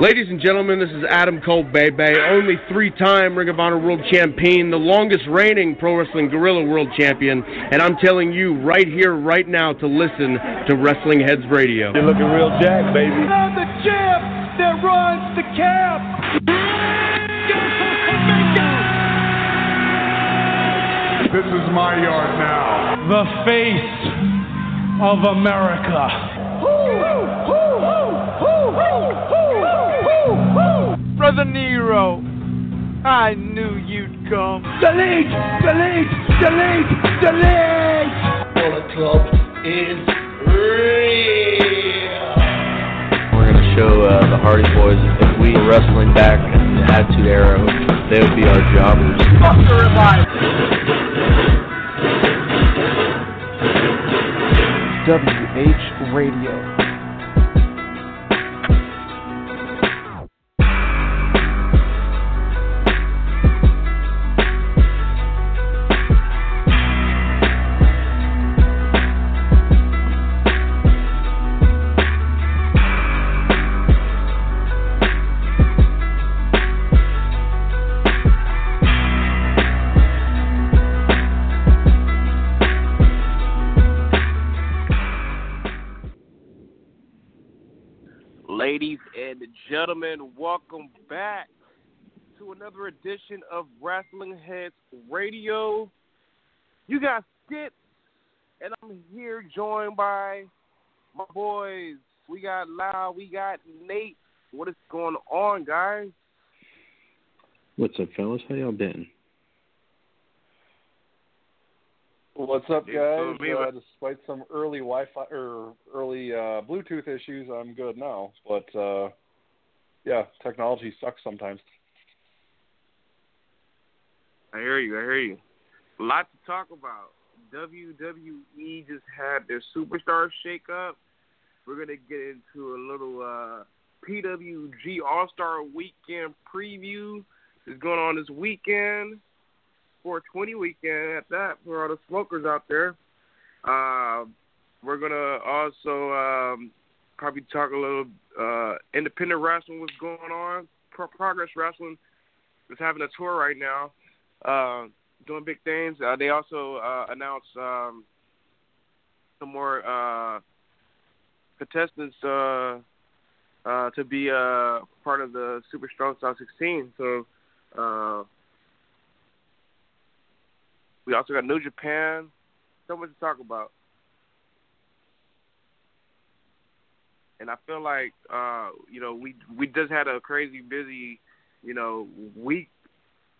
Ladies and gentlemen, this is Adam Cole Bebe, only three-time Ring of Honor World Champion, the longest reigning Pro Wrestling Guerrilla World Champion, and I'm telling you right here, right now, to listen to Wrestling Heads Radio. You're looking real jacked, baby. I'm the champ that runs the camp. This is my yard now. The face of America. Brother Nero, I knew you'd come. Delete! Delete! Delete! Delete! Bullet Club is real. We're going to show uh, the Hardy Boys if we were wrestling back in the Attitude Era, they would be our jobbers. Buster alive! WH Radio. Gentlemen, welcome back to another edition of Wrestling Heads Radio. You got Skip, and I'm here joined by my boys. We got Lau, we got Nate. What is going on, guys? What's up, fellas? How y'all been? What's up, guys? me, Uh, despite some early Wi-Fi or early uh, Bluetooth issues, I'm good now. But uh, yeah, technology sucks sometimes. I hear you. I hear you. A lot to talk about. WWE just had their superstar shakeup. We're gonna get into a little uh, PWG All Star Weekend preview. Is going on this weekend. 420 weekend at that for all the smokers out there. Uh, we're gonna also um, probably talk a little uh, independent wrestling. What's going on? Pro- Progress Wrestling is having a tour right now uh, doing big things. Uh, they also uh, announced um, some more uh, contestants uh, uh, to be uh, part of the Super Strong Style 16. So uh, we also got New Japan. So much to talk about. And I feel like uh, you know we we just had a crazy busy you know week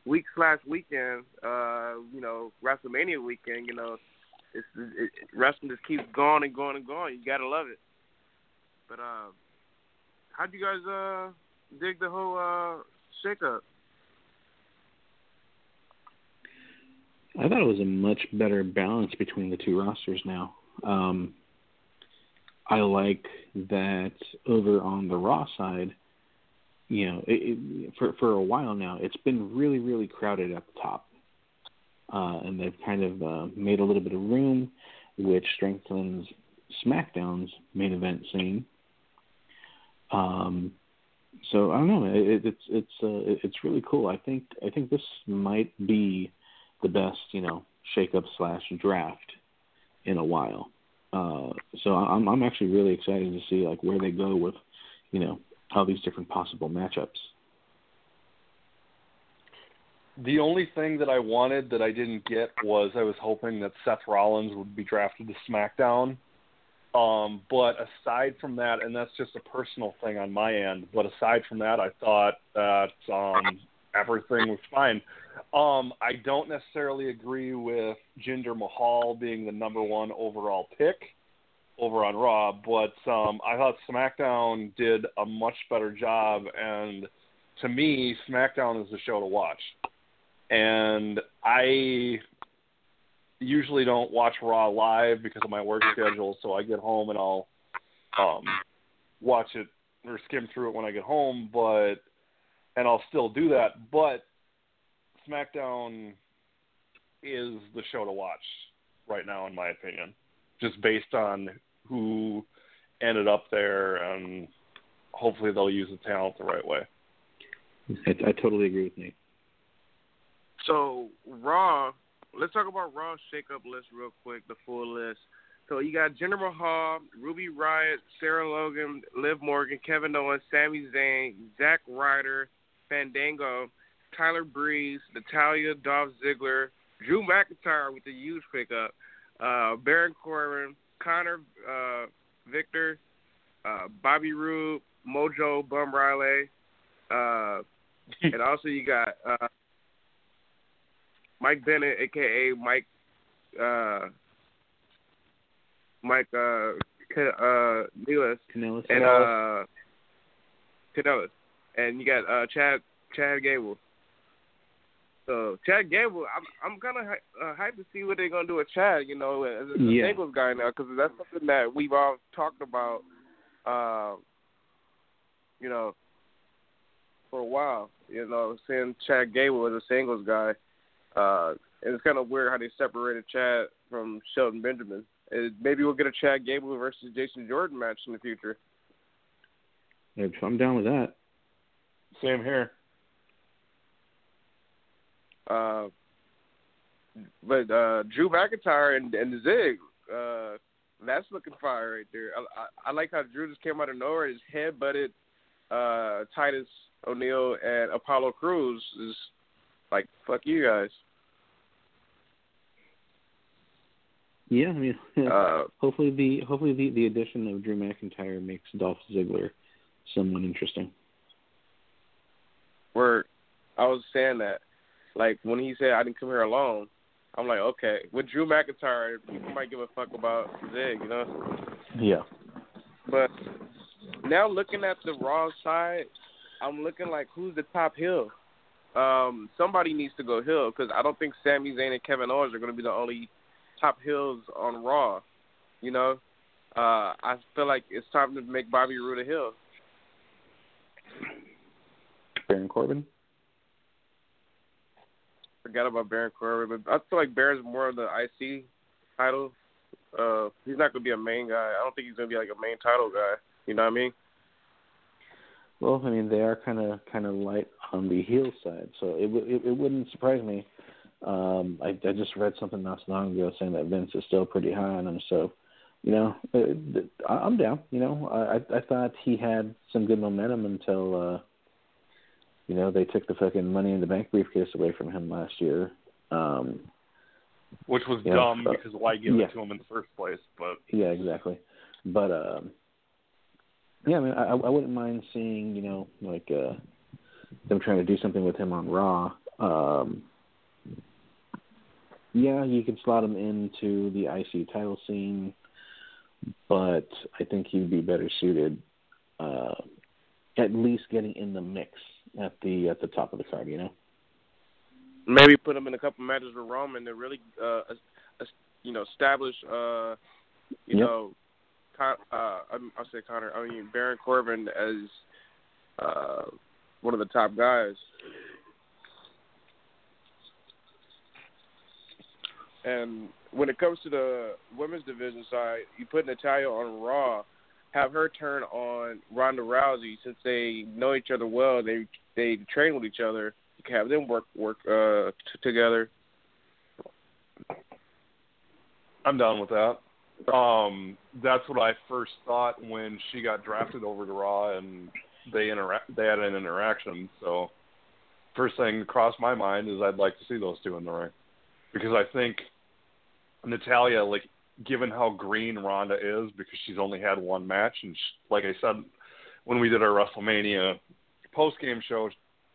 week slash weekend, uh, you know, WrestleMania weekend, you know, it's it, wrestling just keeps going and going and going. You gotta love it. But uh, how'd you guys uh dig the whole uh shakeup? I thought it was a much better balance between the two rosters now. Um, I like that over on the Raw side, you know, it, it, for for a while now, it's been really really crowded at the top, uh, and they've kind of uh, made a little bit of room, which strengthens SmackDown's main event scene. Um, so I don't know. It, it's it's uh, it- it's really cool. I think I think this might be the best you know shakeup slash draft in a while. Uh, so I'm I'm actually really excited to see like where they go with you know all these different possible matchups. The only thing that I wanted that I didn't get was I was hoping that Seth Rollins would be drafted to SmackDown. Um, but aside from that, and that's just a personal thing on my end, but aside from that, I thought that um, everything was fine. Um, I don't necessarily agree with Jinder Mahal being the number one overall pick. over on Raw, but um, I thought SmackDown did a much better job, and to me, SmackDown is the show to watch. And I usually don't watch Raw live because of my work schedule, so I get home and I'll um, watch it or skim through it when I get home, but and I'll still do that, but SmackDown is the show to watch right now, in my opinion, just based on who ended up there, and hopefully they'll use the talent the right way. I, I totally agree with Nate. So Raw, let's talk about Raw shakeup list real quick, the full list. So you got Jinder Mahal, Ruby Riott, Sarah Logan, Liv Morgan, Kevin Owens, Sami Zayn, Zack Ryder, Fandango, Tyler Breeze, Natalya, Dolph Ziggler, Drew McIntyre with a huge pickup, uh, Baron Corbin, Konnor uh, Viktor, uh, Bobby Roode, Mojo Bum Riley, uh, and also you got uh, Mike Bennett, aka Mike uh, Mike uh, uh, Nealis, and uh, Kanellis, and you got uh, Chad Chad Gable. So Chad Gable, I'm I'm kind of uh, hyped to see what they're gonna do with Chad. You know, as a Yeah. singles guy now, because that's something that we've all talked about. Uh, you know, for a while. You know, seeing Chad Gable as a singles guy, uh, and it's kind of weird how they separated Chad from Shelton Benjamin. And maybe we'll get a Chad Gable versus Jason Jordan match in the future. I'm down with that. Same here. Uh, but uh, Drew McIntyre and, and Zig, uh, that's looking fire right there. I, I, I like how Drew just came out of nowhere. His head butted uh, Titus O'Neil and Apollo Crews is like fuck you guys. Yeah, I mean, Uh, hopefully the hopefully the the addition of Drew McIntyre makes Dolph Ziggler someone interesting. Where I was saying that, like when he said I didn't come here alone, I'm like, okay, with Drew McIntyre, people might give a fuck about Zig, you know. Yeah. But now looking at the Raw side, I'm looking like who's the top heel. Um, somebody needs to go heel because I don't think Sami Zayn and Kevin Owens are going to be the only top heels on Raw. You know, uh, I feel like it's time to make Bobby Roode a heel. Baron Corbin. Forgot about Baron Corbin, but I feel like Baron's more of the IC title. Uh, he's not going to be a main guy. I don't think he's going to be like a main title guy. You know what I mean? Well, I mean they are kind of kind of light on the heel side, so it w- it, it wouldn't surprise me. Um, I, I just read something not so long ago saying that Vince is still pretty high on him, so you know uh, I'm down. You know I I I thought he had some good momentum until uh, you know they took the fucking Money in the Bank briefcase away from him last year. Um, Which was dumb because why give yeah. it to him in the first place? But Yeah, exactly. But um yeah, I mean I I wouldn't mind seeing, you know, like uh them trying to do something with him on Raw. Um yeah, you could slot him into the IC title scene, but I think he'd be better suited uh at least getting in the mix at the at the top of the card, you know? maybe put him in a couple matches with Roman to really, uh, you know, establish, uh, you Yep. know, Con- uh, I'll say Connor. I mean Baron Corbin as uh, one of the top guys. And when it comes to the women's division side, you put Natalya on Raw, have her turn on Ronda Rousey since they know each other well. They they train with each other. You can have them work work uh, t- together. I'm done with that. Um, that's what I first thought when she got drafted over to Raw and they interact. They had an interaction. So first thing that crossed my mind is I'd like to see those two in the ring because I think Natalya, like, given how green Ronda is, because she's only had one match, and sh like I said when we did our WrestleMania post game show,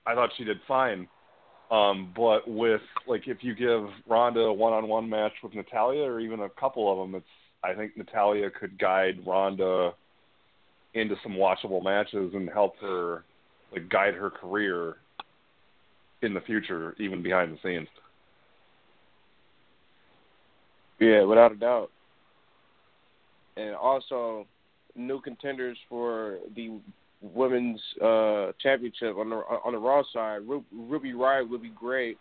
I thought she did fine. Um, but with like if you give Ronda a one-on-one match with Natalya, or even a couple of them, it's I think Natalya could guide Ronda into some watchable matches and help her like guide her career in the future, even behind the scenes. Yeah, without a doubt. And also, new contenders for the women's uh, championship on the on the Raw side. Ru- Ruby Riott would be great.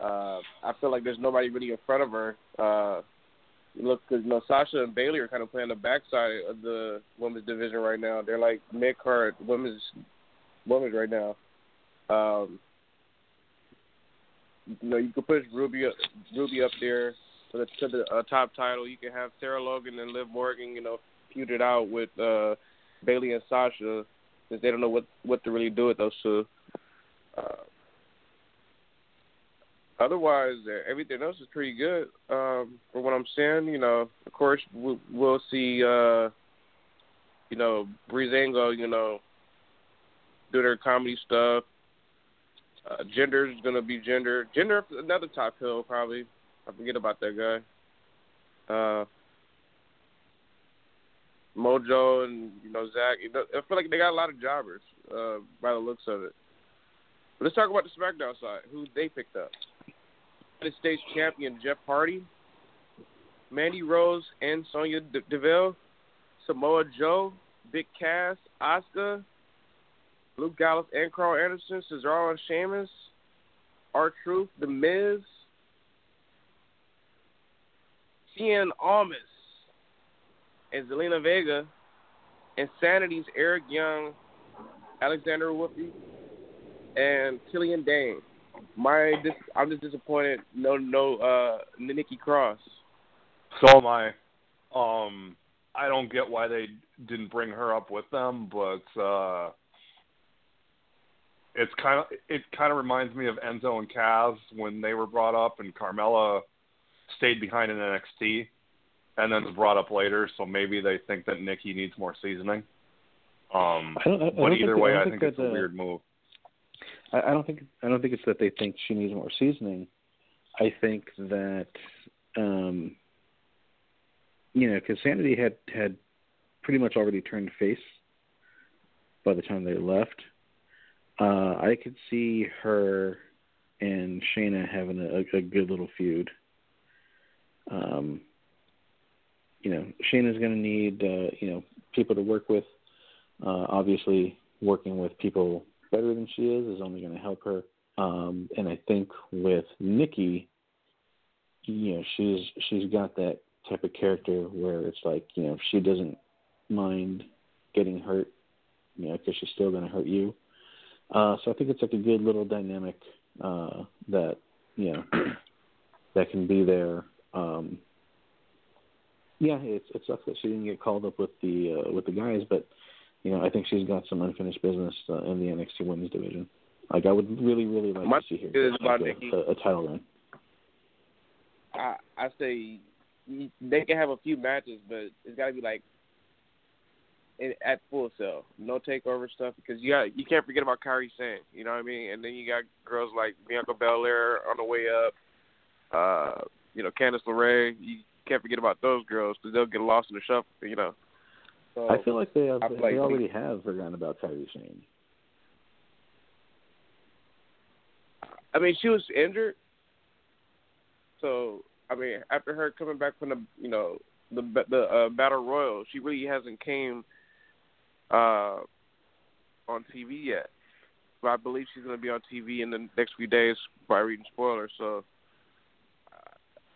Uh, I feel like there's nobody really in front of her. Uh, look, because you know Sasha and Bayley are kind of playing the backside of the women's division right now. They're like mid card women's women's right now. Um, you know, you could push Ruby up, Ruby up there to the to the uh, top title. You can have Sarah Logan and Liv Morgan, you know, feud it out with uh, Bayley and Sasha, since they don't know what what to really do with those two. Uh, otherwise, everything else is pretty good. Um, from what I'm saying, you know, of course, we'll, we'll see. Uh, you know, Breezango, you know, do their comedy stuff. Uh, Jinder is gonna be Jinder. Gender another top heel probably. I forget about that guy. Uh, Mojo and you know Zack. I feel like they got a lot of jobbers uh, by the looks of it. But let's talk about the SmackDown side. Who they picked up? United States Champion Jeff Hardy, Mandy Rose and Sonya Deville, Samoa Joe, Big Cass, Asuka, Luke Gallows and Karl Anderson, Cesaro and Sheamus, R-Truth, The Miz, Cien Almas, and Zelina Vega, Insanity's Eric Young, Alexander Wolfe, and Killian Dain. My, dis- I'm just disappointed. No, no, uh, Nikki Cross. So am I. Um, I don't get why they didn't bring her up with them, but uh, it's kind of it kind of reminds me of Enzo and Cass when they were brought up, and Carmella stayed behind in NXT, and then was brought up later. So maybe they think that Nikki needs more seasoning. Um, I don't, I, I but either way, I, I think, think it's a uh, weird move. I, I don't think I don't think it's that they think she needs more seasoning. I think that um, you know, because Sanity had had pretty much already turned face by the time they left. Uh, I could see her and Shayna having a, a good little feud. Um, you know, Shayna's going to need uh, you know people to work with. Uh, obviously, working with people better than she is is only going to help her. Um, and I think with Nikki, you know, she's she's got that type of character where it's like, you know, she doesn't mind getting hurt, you know, because she's still going to hurt you. Uh, so I think it's like a good little dynamic uh, that you know that can be there. Um, yeah, it's it sucks that she didn't get called up with the uh, with the guys, but you know I think she's got some unfinished business uh, in the NXT Women's division. Like I would really really like My to see her about like Nikki. a, a, title run. I I say they can have a few matches, but it's got to be like in, at Full Sail, no takeover stuff because you got you can't forget about Kairi Sane, you know what I mean? And then you got girls like Bianca Belair on the way up, uh, you know Candice LeRae. You can't forget about those girls because they'll get lost in the shuffle, you know. So, I feel like they, have, like they already have forgotten about Kairi Sane. I mean, she was injured, so I mean, after her coming back from the you know the the uh, battle royal, she really hasn't came uh, on TV yet. But I believe she's going to be on TV in the next few days by reading spoilers. So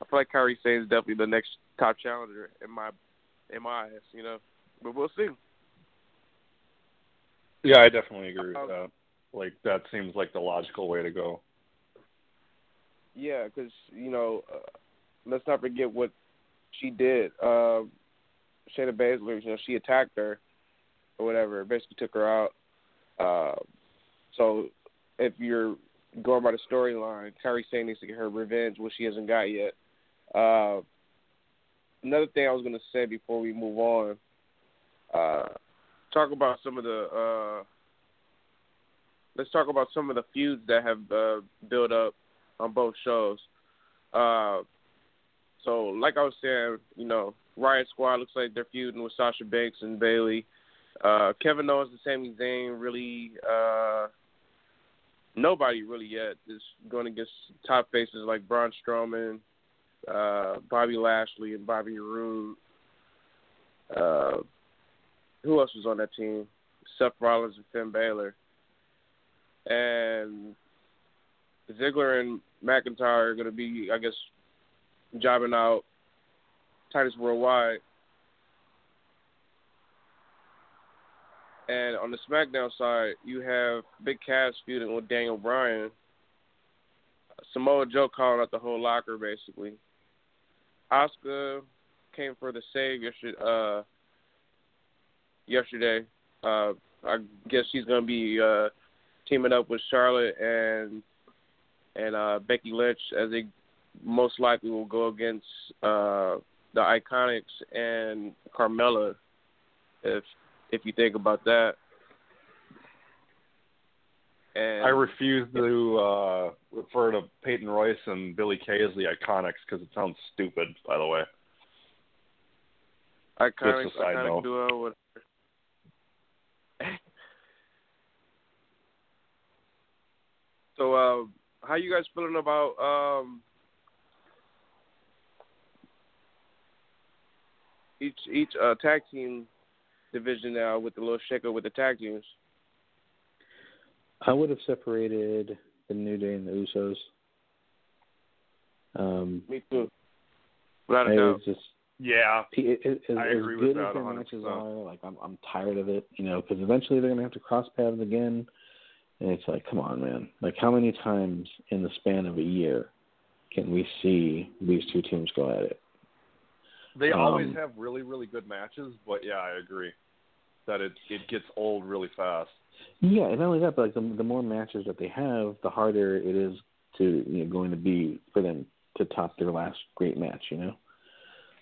I feel like Kairi Sane is definitely the next top challenger in my in my eyes. You know, but we'll see. Yeah, I definitely agree with Um, that. Like that seems like the logical way to go. Yeah, because you know, uh, let's not forget what she did. Uh, Shayna Baszler, you know, she attacked her or whatever, basically took her out. Uh, so if you're going by the storyline, Kairi Sane needs to get her revenge, which she hasn't got yet. Uh, another thing I was going to say before we move on, uh, talk about some of the. Uh, let's talk about some of the feuds that have uh, built up on both shows. Uh, so, like I was saying, you know, Riot Squad looks like they're feuding with Sasha Banks and Bayley. Uh, Kevin Owens and Sami Zayn really nobody really yet is going against top faces like Braun Strowman, uh, Bobby Lashley, and Bobby Roode. Uh, who else was on that team? Seth Rollins and Finn Balor. And Ziggler and McIntyre are going to be, I guess, jobbing out Titus Worldwide. And on the SmackDown side, you have Big Cass feuding with Daniel Bryan. Samoa Joe calling out the whole locker, basically. Asuka came for the save yesterday. Uh, yesterday, uh, I guess she's gonna be uh, teaming up with Charlotte and and uh, Becky Lynch as they most likely will go against uh, the Iconics and Carmella if if you think about that. And I refuse to uh, refer to Peyton Royce and Billy Kay as the Iconics because it sounds stupid. By the way, Iconics, Just a side Iconic note. duo, whatever. so, uh, how you guys feeling about um, each each uh, tag team division now with the little shaker with the tag teams? I would have separated the New Day and the Usos. Um, Me too. Without a it doubt. was just yeah, it, it, as, I as agree with good as that their matches are, like I'm I'm tired of it, you know, because eventually they're gonna have to cross paths again, and it's like, come on, man, like how many times in the span of a year can we see these two teams go at it? they Um, always have really really good matches. But yeah, I agree that it it gets old really fast. Yeah, and not only that, but like the the more matches that they have, the harder it is to you know going to be for them to top their last great match, you know.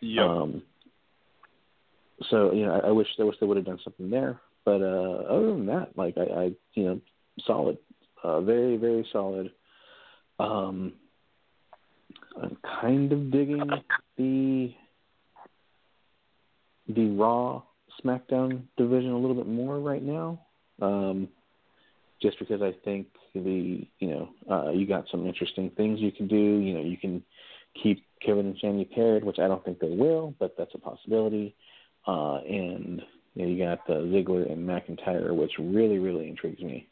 Yeah. Um, so you know, I, I wish I wish they would have done something there. But uh, other than that, like I, I you know, solid, uh, very very solid. Um, I'm kind of digging the the Raw SmackDown division a little bit more right now. Um, just because I think the you know uh, you got some interesting things you can do. You know you can keep Kevin and Sami paired, which I don't think they will, but that's a possibility. Uh, and you, know, you got uh, Ziggler and McIntyre, which really really intrigues me.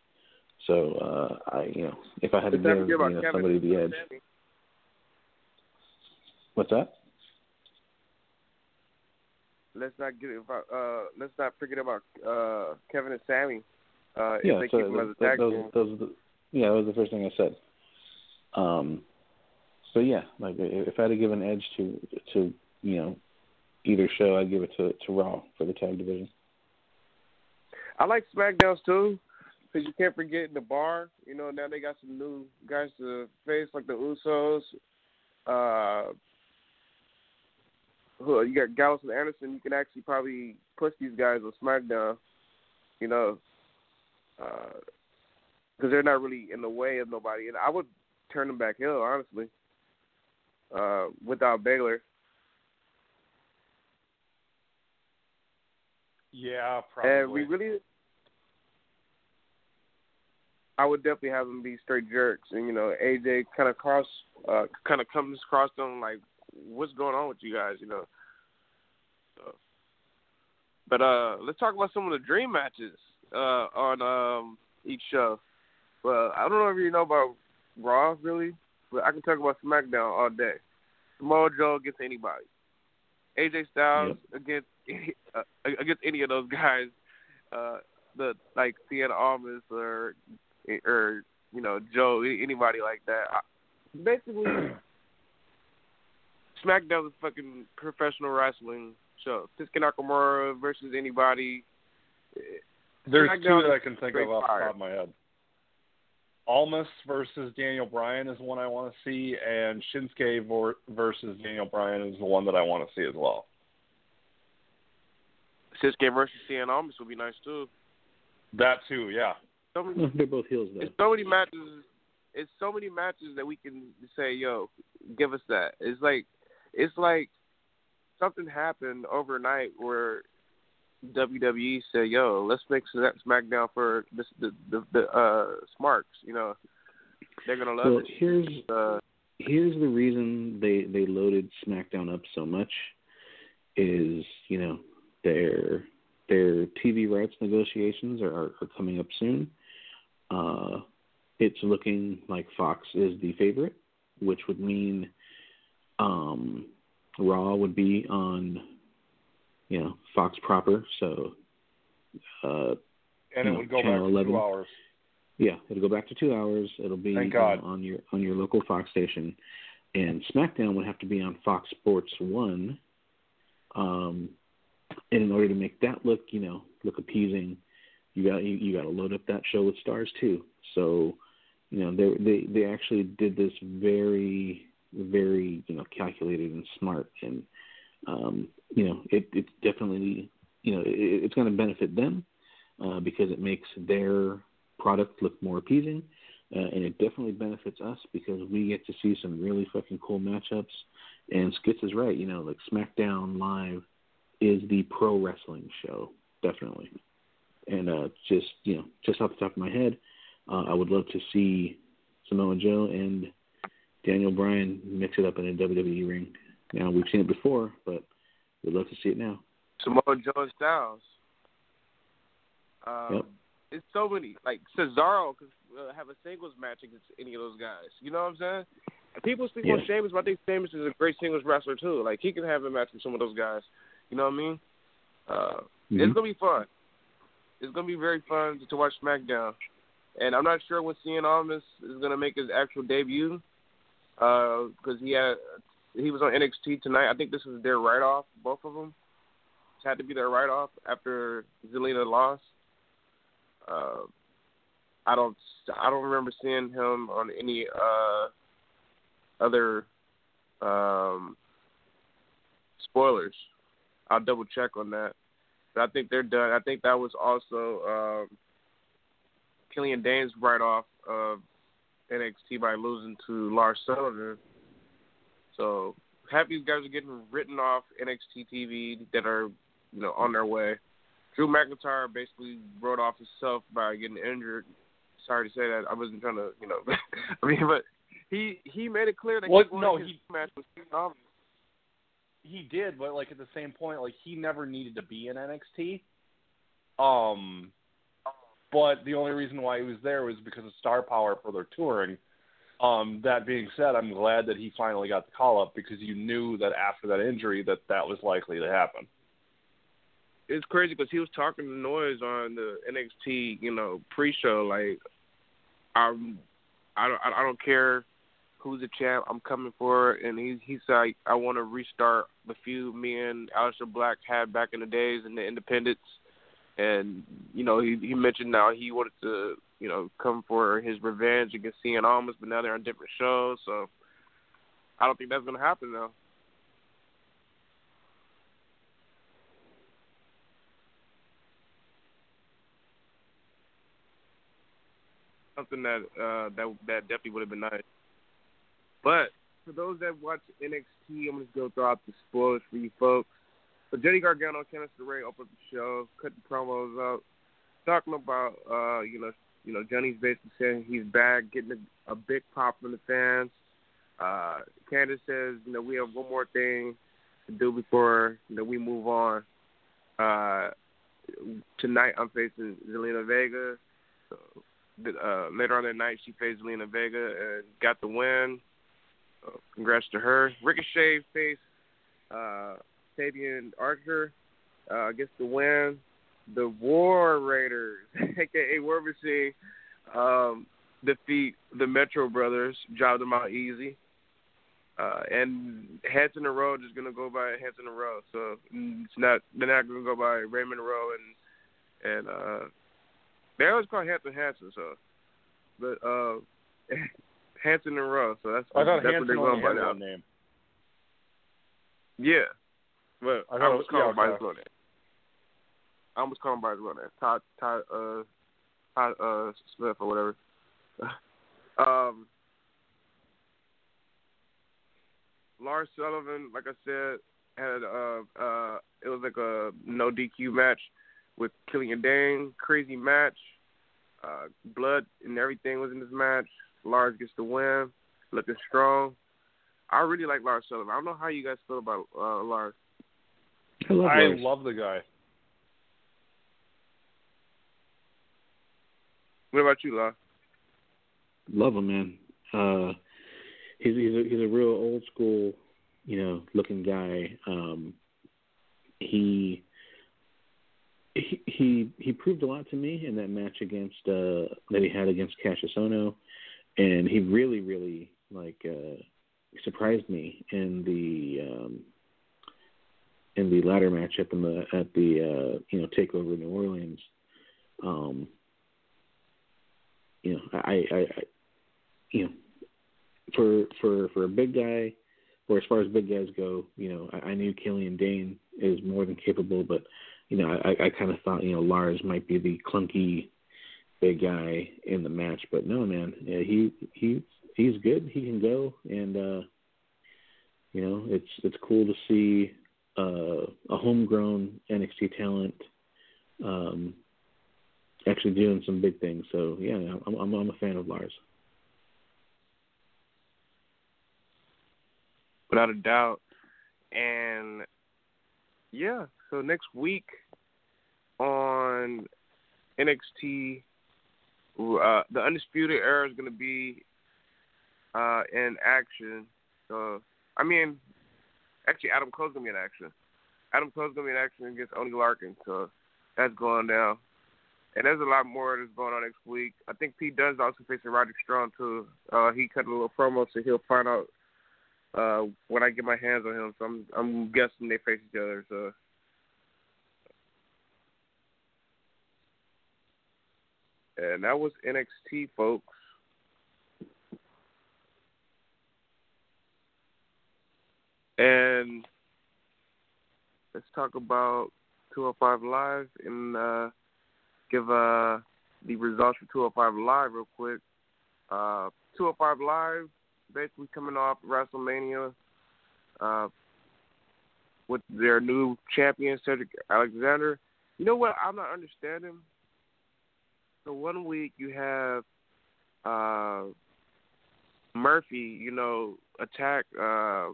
So uh, I you know if I had to give you know, somebody the edge, Sami. what's that? Let's not get about. Uh, let's not forget about uh, Kevin and Sami. Uh, yeah, so keep them as a those, tag those, team. those, are the, yeah, that was the first thing I said. Um, so yeah, like if I had to give an edge to to you know either show, I'd give it to to Raw for the tag division. I like SmackDowns too, because you can't forget the bar. You know, now they got some new guys to face, like the Usos. Uh, who you got Gallows and Anderson. You can actually probably push these guys on SmackDown. You know, because they're not really in the way of nobody, and I would turn them back heel honestly. Uh, without Balor, Yeah, probably. and we really, I would definitely have them be straight jerks, and you know, AJ kind of cross, uh, kind of comes across them like, what's going on with you guys, you know. So, but uh, let's talk about some of the dream matches uh, on um, each show. But I don't know if you know about Raw really, but I can talk about SmackDown all day. Samoa Joe against anybody. AJ Styles against any, uh, against any of those guys. Uh, the like Cien Almas or or you know Joe anybody like that. I, basically, SmackDown is fucking professional wrestling show. Shinsuke Nakamura versus anybody. There's two that I can think of off the top of my head. Almas versus Daniel Bryan is one I want to see, and Shinsuke vor- versus Daniel Bryan is the one that I want to see as well. Shinsuke versus Cien Almas would be nice too. That too, yeah. So many, They're both heels though. it's so many matches. It's so many matches that we can say, "Yo, give us that." It's like, it's like something happened overnight where WWE said, "Yo, let's make SmackDown for this, the the, the uh, Smarks." You know, they're gonna love well, it. Here's uh, here's the reason they they loaded SmackDown up so much is you know their their TV rights negotiations are, are, are coming up soon. Uh, it's looking like Fox is the favorite, which would mean um, Raw would be on you know Fox proper, so uh, and it know, would go back 11. to two hours. Yeah, it'll go back to two hours. It'll be know, on your on your local Fox station, and SmackDown would have to be on Fox Sports One. Um, and in order to make that look, you know, look appeasing, you got you, you got to load up that show with stars too. So, you know, they they they actually did this very very you know calculated and smart, and um, you know it it's definitely you know it, it's going to benefit them uh, because it makes their product look more appeasing, uh, and it definitely benefits us because we get to see some really fucking cool matchups. And Skits is right, you know, like SmackDown Live is the pro wrestling show, definitely. And uh, just you know, just off the top of my head, uh, I would love to see Samoa Joe and Daniel Bryan mix it up in a WWE ring. Now we've seen it before, but we'd love to see it now. Samoa Joe Styles. Um, Yep. It's so many. Like Cesaro could uh, have a singles match against any of those guys. You know what I'm saying? And people speak on Yeah. Sheamus, but I think Sheamus is a great singles wrestler too. Like he can have a match with some of those guys. You know what I mean? Uh, Mhm. It's gonna be fun. It's gonna be very fun to watch SmackDown. And I'm not sure when Cien Almas is gonna make his actual debut, because he had he was on NXT tonight. I think this was their write off, both of them. It had to be their write off after Zelina lost. Uh, I don't I don't remember seeing him on any uh, other um, spoilers. I'll double check on that. But I think they're done. I think that was also um, Killian Dain's write off of NXT by losing to Lars Sullivan. So these guys are getting written off NXT TV that are you know on their way. Drew McIntyre basically wrote off himself by getting injured. Sorry to say that. I wasn't trying to, you know, I mean, but he he made it clear that What? he No, he- match with he did, but like at the same point, like he never needed to be in NXT. Um, but the only reason why he was there was because of star power for their touring. Um, that being said, I'm glad that he finally got the call up because you knew that after that injury that that was likely to happen. it's crazy because he was talking to noise on the NXT, you know, pre-show. Like, I'm, I don't, I don't care who's the champ. I'm coming for it. And he, he's like, I want to restart the feud me and Aleister Black had back in the days in the Independents. And you know, he he mentioned now he wanted to, you know, come for his revenge against Cien Almas, but now they're on different shows. So, I don't think that's gonna happen though. something that uh that that definitely would have been nice. But for those that watch NXT, I'm gonna throw out the spoilers for you folks. So Johnny Gargano, Candice LeRae opened the show, cut the promos up, talking about uh you know you know Johnny's basically saying he's back, getting a, a big pop from the fans. Uh Candice says you know we have one more thing to do before you know we move on. Uh tonight I'm facing Zelina Vega. So uh, later on that night, she faced Zelina Vega and got the win. So congrats to her. Ricochet faced uh, Fabian Aichner, uh, gets the win. The War Raiders, aka War Machine, um, defeat the Metro Brothers, job them out easy. Uh, and heads in a row just gonna go by heads in a row. So it's not they're not gonna go by Raymond Rowe and and uh they always call Hanson Hanson, so but uh Hanson and Rowe, so that's I thought that's Hanson what they're going by now. name. Yeah. But I I, thought was calling yeah, by his name. I was calling him by his real name. Todd Todd uh Todd uh Smith or whatever. um Lars Sullivan, like I said, had uh uh it was like a no DQ match with Killian Dain, crazy match. Uh, blood and everything was in this match. Lars gets the win, looking strong. I really like Lars Sullivan. I don't know how you guys feel about uh, Lars. I love, I love the guy. What about you, Lars? Love him, man. Uh, he's he's a, he's a real old school, you know, looking guy. Um, he he he he proved a lot to me in that match against uh that he had against Kassius Ohno, and he really really like uh surprised me in the um in the ladder match in the at the uh you know takeover in New Orleans. Um you know, I, I, I you know for for for a big guy or as far as big guys go, you know, I, I knew Killian Dain is more than capable, but you know, I, I kind of thought, you know, Lars might be the clunky big guy in the match, but no, man, yeah, he he he's good. He can go, and uh, you know, it's it's cool to see uh, a homegrown NXT talent um, actually doing some big things. So yeah, I'm I'm, I'm a fan of Lars. Without a doubt, and yeah, so next week on NXT, uh, the Undisputed Era is going to be uh, in action. So, I mean, actually, Adam Cole's going to be in action. Adam Cole's going to be in action against Oney Lorcan. So, that's going down. And there's a lot more that's going on next week. I think Pete Dunne's also facing Roderick Strong, too. Uh, he cut a little promo, so he'll find out uh, when I get my hands on him. So I'm I'm guessing they face each other. So and that was NXT, folks. And let's talk about 205 Live in. uh, give uh, the results for 205 Live real quick. Uh, 205 Live basically coming off WrestleMania uh, with their new champion Cedric Alexander. You know what? I'm not understanding. So one week you have uh, Murphy, you know, attack uh,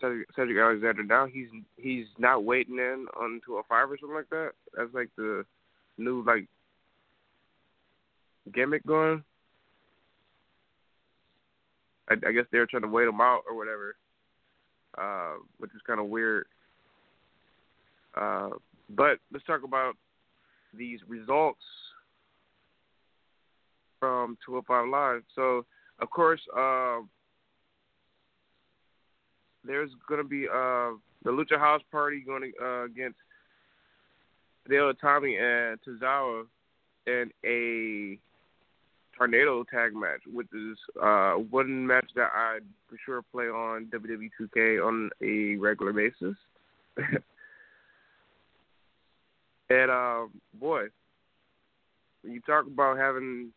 Cedric, Cedric Alexander. Now he's he's not waiting in on 205 or something like that. That's like the new like gimmick going. I, I guess they were trying to wait him out or whatever, uh, which is kind of weird. Uh, but let's talk about these results from 205 Live. So, of course, uh, there's going to be uh, the Lucha House Party going uh, against Hideo Itami and Tozawa in a tornado tag match, which is uh, one match that I'd for sure play on WWE 2K on a regular basis. and uh, boy, when you talk about having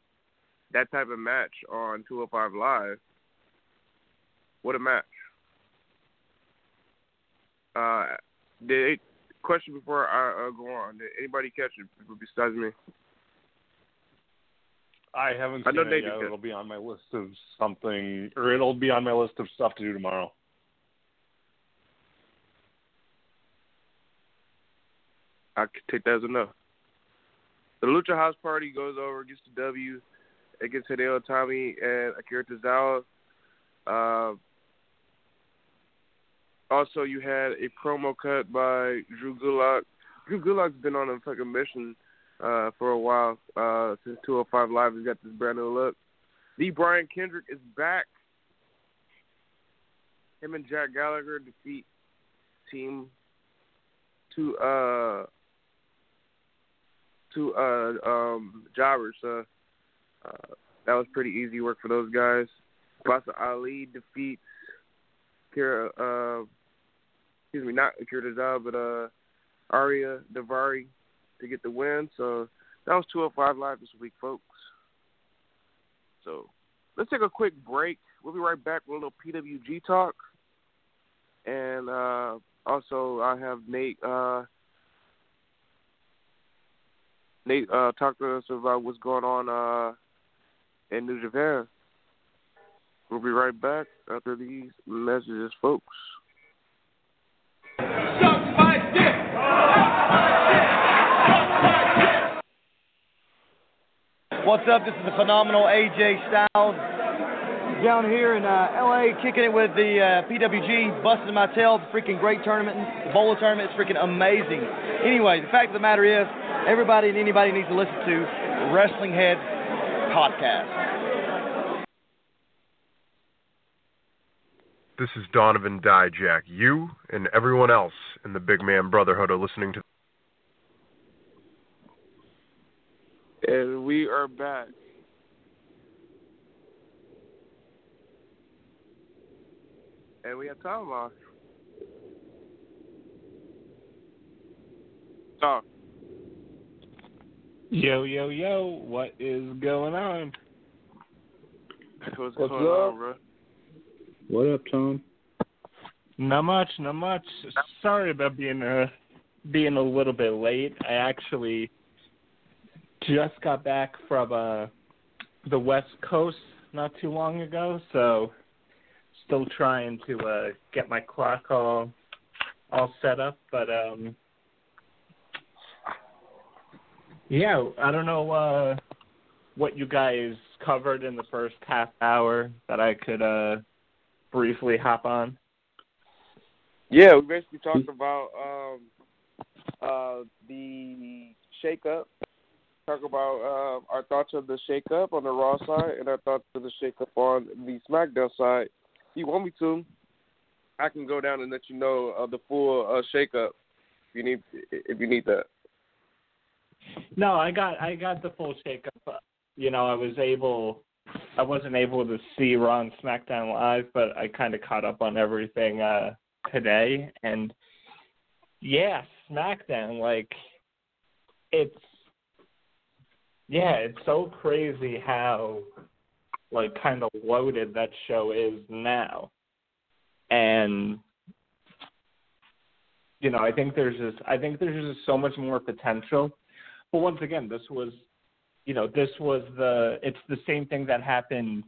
that type of match on 205 Live, what a match! Uh, did question before I uh, go on? Did anybody catch it besides me? I haven't I seen know it yet. It'll be on my list of something, or it'll be on my list of stuff to do tomorrow. I could take that as enough. The Lucha House Party goes over, gets the W against Hideo Itami and Akira Tozawa. Uh, also, you had a promo cut by Drew Gulak. Drew Gulak's been on a fucking mission uh, for a while uh, since 205 Live. He's got this brand new look. The Brian Kendrick is back. Him and Jack Gallagher defeat Team two uh two uh um jobbers. Uh, uh, that was pretty easy work for those guys. Basa Ali defeats Kira uh excuse me, not Akira Tozawa, but uh Aria Davari to get the win. So that was 205 Live this week, folks. So let's take a quick break. We'll be right back with a little PWG talk. And uh, also I have Nate. Uh, Nate uh, talk to us about what's going on uh, in New Japan. We'll be right back after these messages, folks. What's up? This is the phenomenal AJ Styles down here in uh, LA, kicking it with the uh, PWG, busting my tail. The freaking great tournament, the Bola tournament is freaking amazing. Anyway, the fact of the matter is, everybody and anybody needs to listen to Wrestling Head podcast. This is Donovan Dijak. You and everyone else in the Big Man Brotherhood are listening to. And we are back. And we have Tom on. Tom. Yo, yo, yo, what is going on? What's, What's going up? on, bro? What up, Tom? Not much, not much. Sorry about being uh being a little bit late. I actually just got back from uh the West Coast not too long ago, so still trying to uh get my clock all all set up, but um yeah, I don't know uh what you guys covered in the first half hour that I could uh briefly hop on. Yeah, we basically talked about um, uh, the shake up. Talk about uh, our thoughts of the shake up on the Raw side and our thoughts of the shake up on the SmackDown side. If you want me to, I can go down and let you know uh, the full uh, shake up if you need if you need that. No, I got I got the full shakeup. You know, I was able I wasn't able to see Raw and SmackDown live, but I kind of caught up on everything uh today and yeah, SmackDown like it's yeah, it's so crazy how like kind of loaded that show is now. And you know, I think there's just I think there's just so much more potential. But once again, this was you know, this was the it's the same thing that happened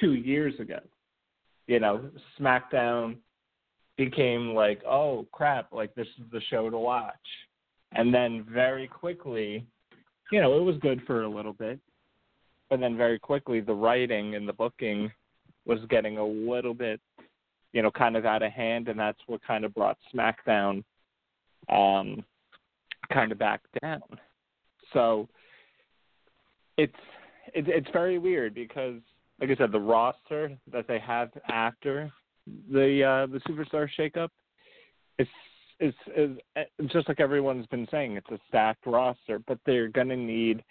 2 years ago. You know, SmackDown became like, "Oh, crap, like this is the show to watch." And then very quickly, you know, it was good for a little bit. But then very quickly the writing and the booking was getting a little bit you know, kind of out of hand, and that's what kind of brought SmackDown um, kind of back down. So it's it, it's very weird because, like I said, the roster that they have after the uh, the Superstar shakeup is is is just like everyone's been saying. It's a stacked roster, but they're going to need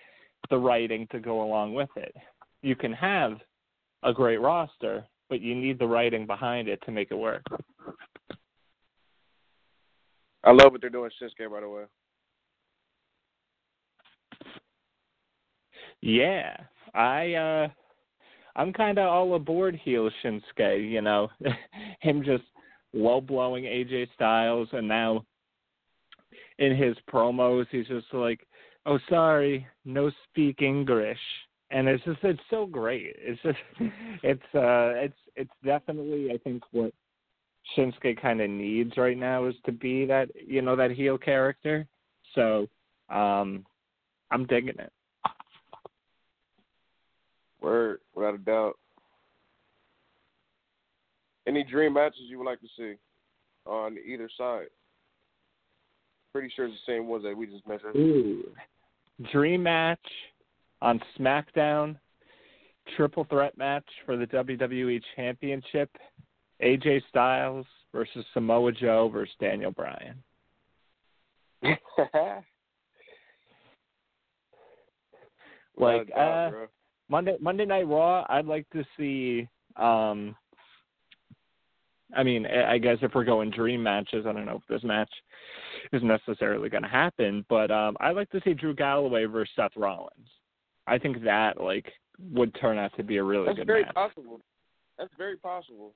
the writing to go along with it. You can have a great roster, but you need the writing behind it to make it work. I love what they're doing, Shinsuke. By the way. Yeah, I uh I'm kind of all aboard heel Shinsuke. You know, him just low blowing AJ Styles, and now in his promos he's just like, "Oh, sorry, no speak English." and it's just it's so great. It's just it's uh it's it's definitely I think what Shinsuke kind of needs right now is to be that you know that heel character. So um I'm digging it. Word, without a doubt. Any dream matches you would like to see on either side? Pretty sure it's the same ones that we just mentioned. Ooh. Dream match on SmackDown, triple threat match for the WWE Championship, AJ Styles versus Samoa Joe versus Daniel Bryan. like doubt, uh, Monday Monday Night Raw, I'd like to see. um I mean, I guess if we're going dream matches, I don't know if this match is necessarily going to happen, but um I'd like to see Drew Galloway versus Seth Rollins. I think that like would turn out to be a really That's good very match. possible. That's very possible.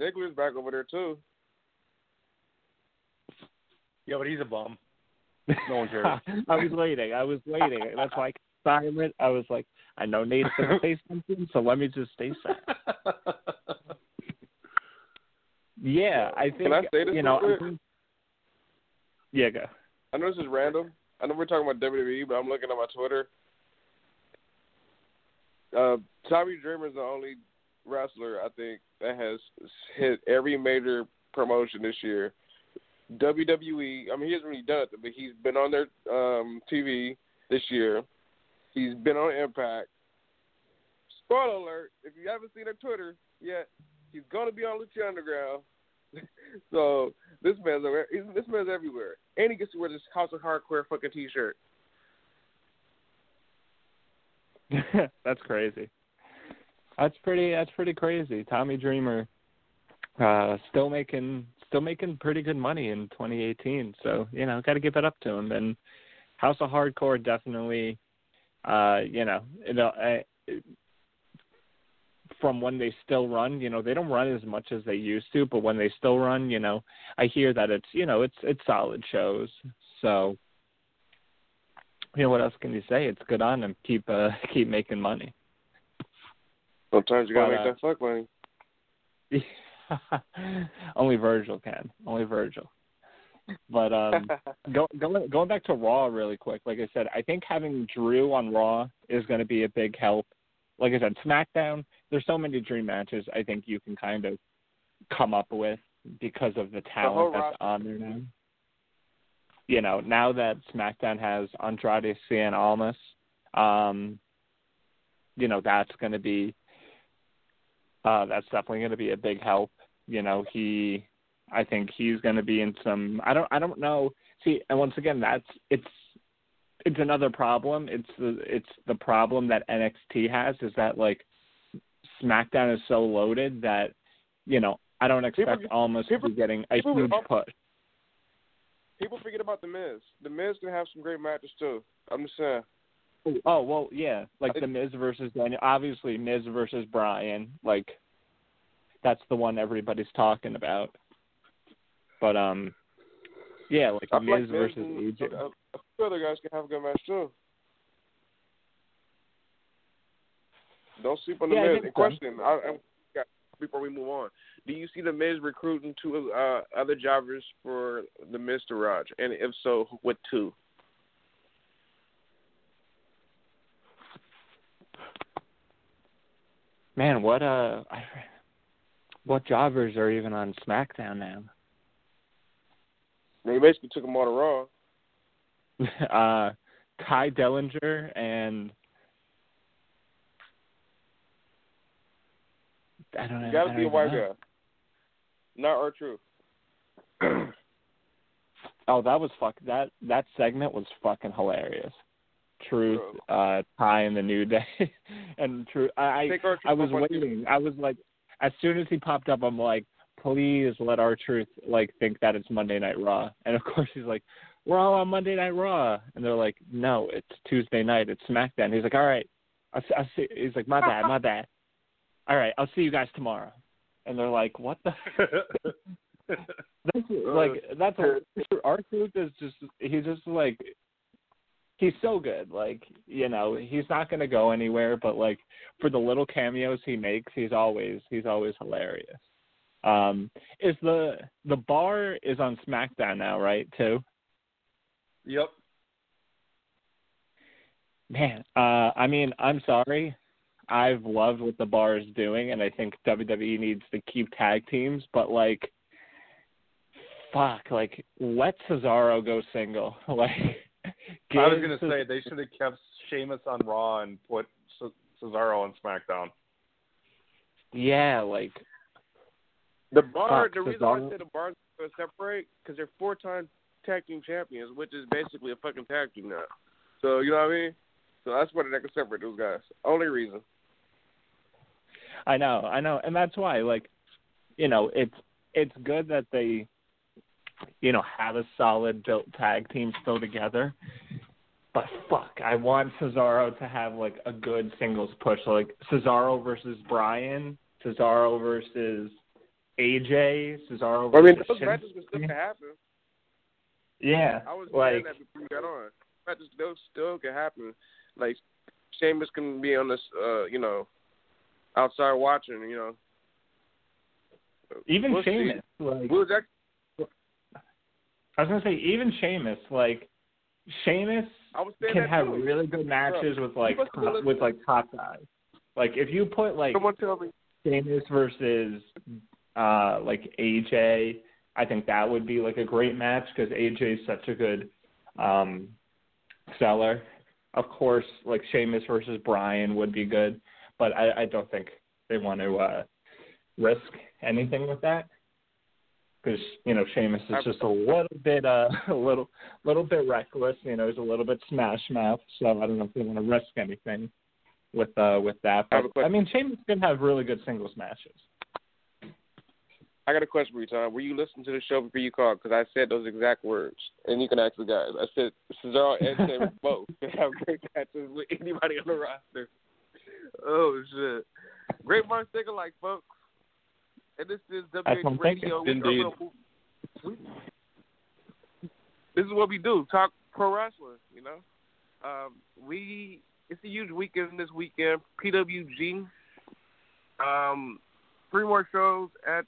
Ziggler's back over there too. Yeah, but he's a bum. No one cares. I was waiting. I was waiting. That's why I kept silent. I was like, I know Nate's gonna say something, so let me just stay silent. Yeah, I think Can I say this you know. think, yeah, go. I know this is random. I know we're talking about WWE, but I'm looking at my Twitter. Uh, Tommy Dreamer is the only wrestler I think that has hit every major promotion this year. WWE. I mean, he hasn't really done it, but he's been on their um, TV this year. He's been on Impact. Spoiler alert: If you haven't seen their Twitter yet, he's going to be on Lucha Underground. so this man's over, he's- this man's everywhere, and he gets to wear this House of Hardcore fucking T-shirt. that's crazy. That's pretty. That's pretty crazy. Tommy Dreamer, uh, still making still making pretty good money in 2018. So you know, got to give it up to him. And House of Hardcore definitely, uh, you know, you know, I, from when they still run, you know, they don't run as much as they used to, but when they still run, you know, I hear that it's you know it's it's solid shows. So you know what else can you say? It's good on them. Keep uh, keep making money. Sometimes you gotta But, make that fuck money. Only Virgil can. Only Virgil. But um, go, going going back to Raw really quick. Like I said, I think having Drew on Raw is going to be a big help. Like I said, SmackDown. There's so many dream matches. I think you can kind of come up with because of the talent that's on there now. You know, now that SmackDown has Andrade Cien Almas, um, you know that's going to be uh, that's definitely going to be a big help. You know, he, I think he's going to be in some. I don't. I don't know. See, and once again, that's it's it's another problem. It's the it's the problem that NXT has is that like SmackDown is so loaded that you know I don't expect People- Almas to be getting a people- huge push. People forget about the Miz. The Miz can have some great matches too. I'm just saying. Oh well, yeah, like the Miz versus Daniel. Obviously, Miz versus Bryan. Like that's the one everybody's talking about. But um, yeah, like Miz like versus and AJ. Few other guys can have a good match too. Don't sleep on the Yeah, Miz. And question, I, I, yeah, before we move on, do you see the Miz recruiting two uh, other jobbers for the Miztourage? And if so, what two? Man, what uh, I, what jobbers are even on SmackDown now? They basically took them all to Raw. uh, Tye Dillinger and I don't know. You gotta be a white guy. Not R-Truth. Oh, that was fuck. That that segment was fucking hilarious. Truth, uh, Tye and the New Day, and Truth. I I, I was waiting. I was like, as soon as he popped up, I'm like, please let R-Truth like think that it's Monday Night Raw. And of course he's like, we're all on Monday Night Raw, and they're like, no, it's Tuesday night. It's SmackDown. He's like, all right, I'll, I'll see. He's like, my bad, my bad. All right, I'll see you guys tomorrow. And they're like, what the? That's like that's a our truth is just he's just like he's so good. Like you know he's not gonna go anywhere, but like for the little cameos he makes, he's always he's always hilarious. Um, is the the bar is on SmackDown now, right? Too. Yep. Man, uh, I mean, I'm sorry. I've loved what the bar is doing, and I think WWE needs to keep tag teams. But like, fuck, like let Cesaro go single. Like, I was gonna Ce- say they should have kept Sheamus on Raw and put Ce- Cesaro on SmackDown. yeah, like The bar. Fuck, the reason why I say the bar's going to separate because they're four-time tag team champions, which is basically a fucking tag team now. So you know what I mean? So that's why they can separate those guys. Only reason. I know, I know, and that's why, like, you know, it's it's good that they, you know, have a solid built tag team still together. But fuck, I want Cesaro to have like a good singles push, like Cesaro versus Bryan, Cesaro versus AJ, Cesaro Versus I mean, those matches can still happen. Yeah, I was like saying that before you got on. That just still still can happen. Like Sheamus can be on this, uh, you know, outside watching. You know, even we'll Sheamus. See. Like we'll that, I was gonna say even Sheamus. Like Sheamus can have too. really good matches Bro, with like top, with like top guys. Like if you put like Someone tell me. Sheamus versus uh like AJ, I think that would be like a great match because AJ is such a good um seller. Of course, like Sheamus versus Bryan would be good, but I, I don't think they want to uh risk anything with that because you know Sheamus is just a little bit uh a little little bit reckless. You know, he's a little bit smash mouth, so I don't know if they want to risk anything with uh with that. I But I mean, Sheamus can have really good singles matches. I got a question for you, Tom. Were you listening to the show before you called? Because I said those exact words, and you can ask the guys. I said Cesaro and Sheamus both can have great matches with anybody on the roster. Oh shit! Great minds think alike, folks. And this is That's what I'm WH Radio. thinking. Indeed. We- This is what we do: talk pro wrestling. You know, um, we it's a huge weekend this weekend. PWG. Um, three more shows at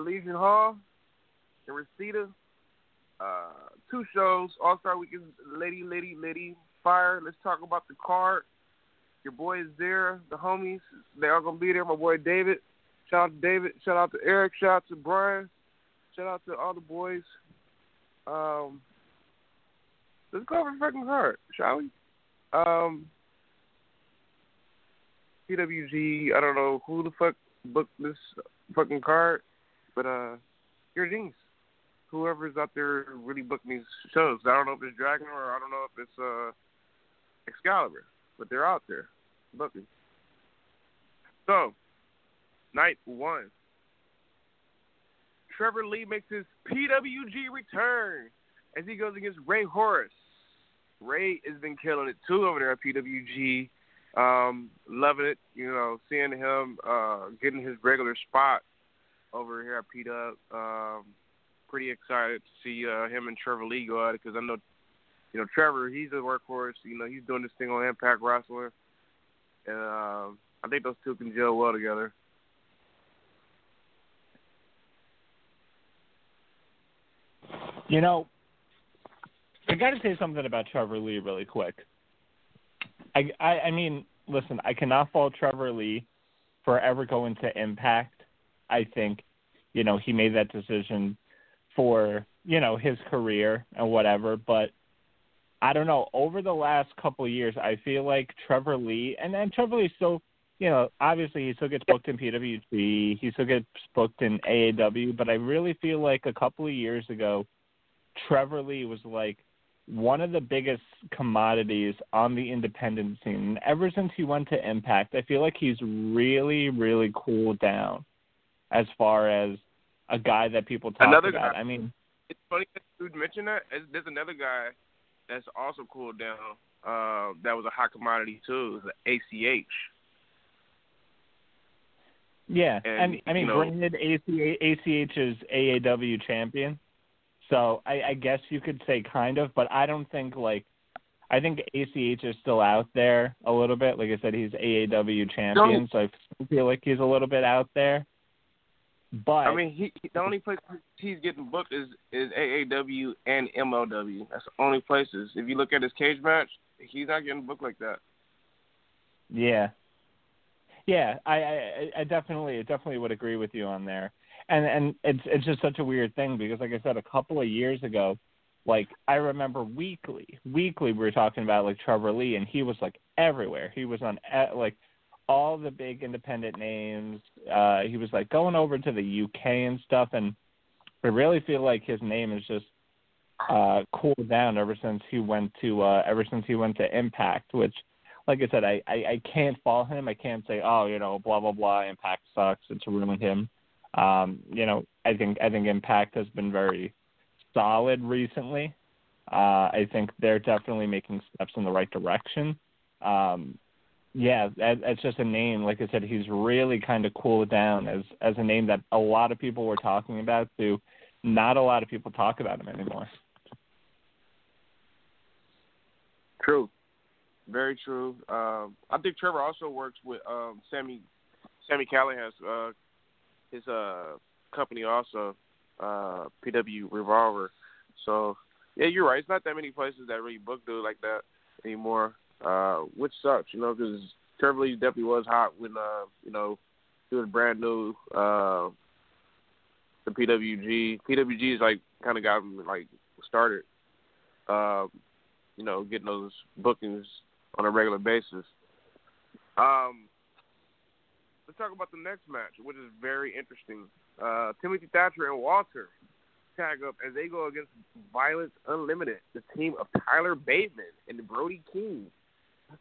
Legion Hall in Reseda. Uh, two shows, All Star Weekend, Lady, Lady, Lady, Fire. Let's talk about the card. Your boy is there, the homies. They are gonna be there. My boy David. Shout out to David. Shout out to Eric. Shout out to Brian. Shout out to all the boys. Um, let's go over the fucking card, shall we? Um, PWG. I don't know who the fuck booked this fucking card, but uh, you're. Whoever's out there really booking these shows. I don't know if it's Dragon or I don't know if it's uh Excalibur, but they're out there booking. So, night one. Trevor Lee makes his PWG return as he goes against Rey Horus. Rey has been killing it too over there at PWG. Um, loving it, you know, seeing him uh, getting his regular spot over here at P Dub. Um, pretty excited to see uh, him and Trevor Lee go at it because I know, you know, Trevor, he's a workhorse. You know, he's doing this thing on Impact Wrestling, and um, I think those two can gel well together. You know, I got to say something about Trevor Lee really quick. I, I I mean, listen, I cannot fault Trevor Lee for ever going to Impact. I think, you know, he made that decision for you know his career and whatever. But I don't know. Over the last couple of years, I feel like Trevor Lee and then Trevor Lee still, you know, obviously he still gets booked in PWG, he still gets booked in AAW. But I really feel like a couple of years ago, Trevor Lee was like one of the biggest commodities on the independent scene. And ever since he went to Impact, I feel like he's really, really cooled down as far as a guy that people talk Another about. guy- I mean, It's funny that you mentioned that. There's- There's another guy that's also cooled down. Uh, that was a hot commodity too. It was ACH. yeah, And, and, I mean, you know- granted, ACH, ACH is AAW champion, so I, I guess you could say kind of, but I don't think like. I think ACH is still out there a little bit. Like I said, he's AAW champion, so I feel like he's a little bit out there. But I mean, he, he the only place he's getting booked is is AAW and MLW. That's the only places. If you look at his Cagematch, he's not getting booked like that. Yeah, yeah, I, I, I definitely, definitely would agree with you on there. And and it's it's just such a weird thing because, like I said, a couple of years ago, like I remember weekly, weekly we were talking about like Trevor Lee, and he was like everywhere. He was on like all the big independent names. Uh, he was like going over to the UK and stuff, and I really feel like his name is just uh cooled down ever since he went to uh ever since he went to Impact, which like I said, I, I, I can't fault him. I can't say, oh, you know, blah blah blah. Impact sucks. It's ruined him. Um, you know, I think I think Impact has been very solid recently. Uh, I think they're definitely making steps in the right direction. Um, yeah, that, that's just a name. Like I said, he's really kind of cooled down as as a name that a lot of people were talking about. To not a lot of people talk about him anymore. True, very true. Um, I think Trevor also works with um, Sammy Sami Callihan's uh, his uh, company also uh, PW Revolver. So yeah, you're right. It's not that many places that really book dude like that anymore uh, which sucks, you know, because Trevor Lee definitely was hot when uh, you know he was brand new. Uh, the PWG, PWG is like kind of got him like started. Um, you know, getting those bookings on a regular basis. Um, let's talk about the next match, which is very interesting. Uh, Timothy Thatcher and Walter tag up as they go against Violence Unlimited, the team of Tyler Bateman and Brody King.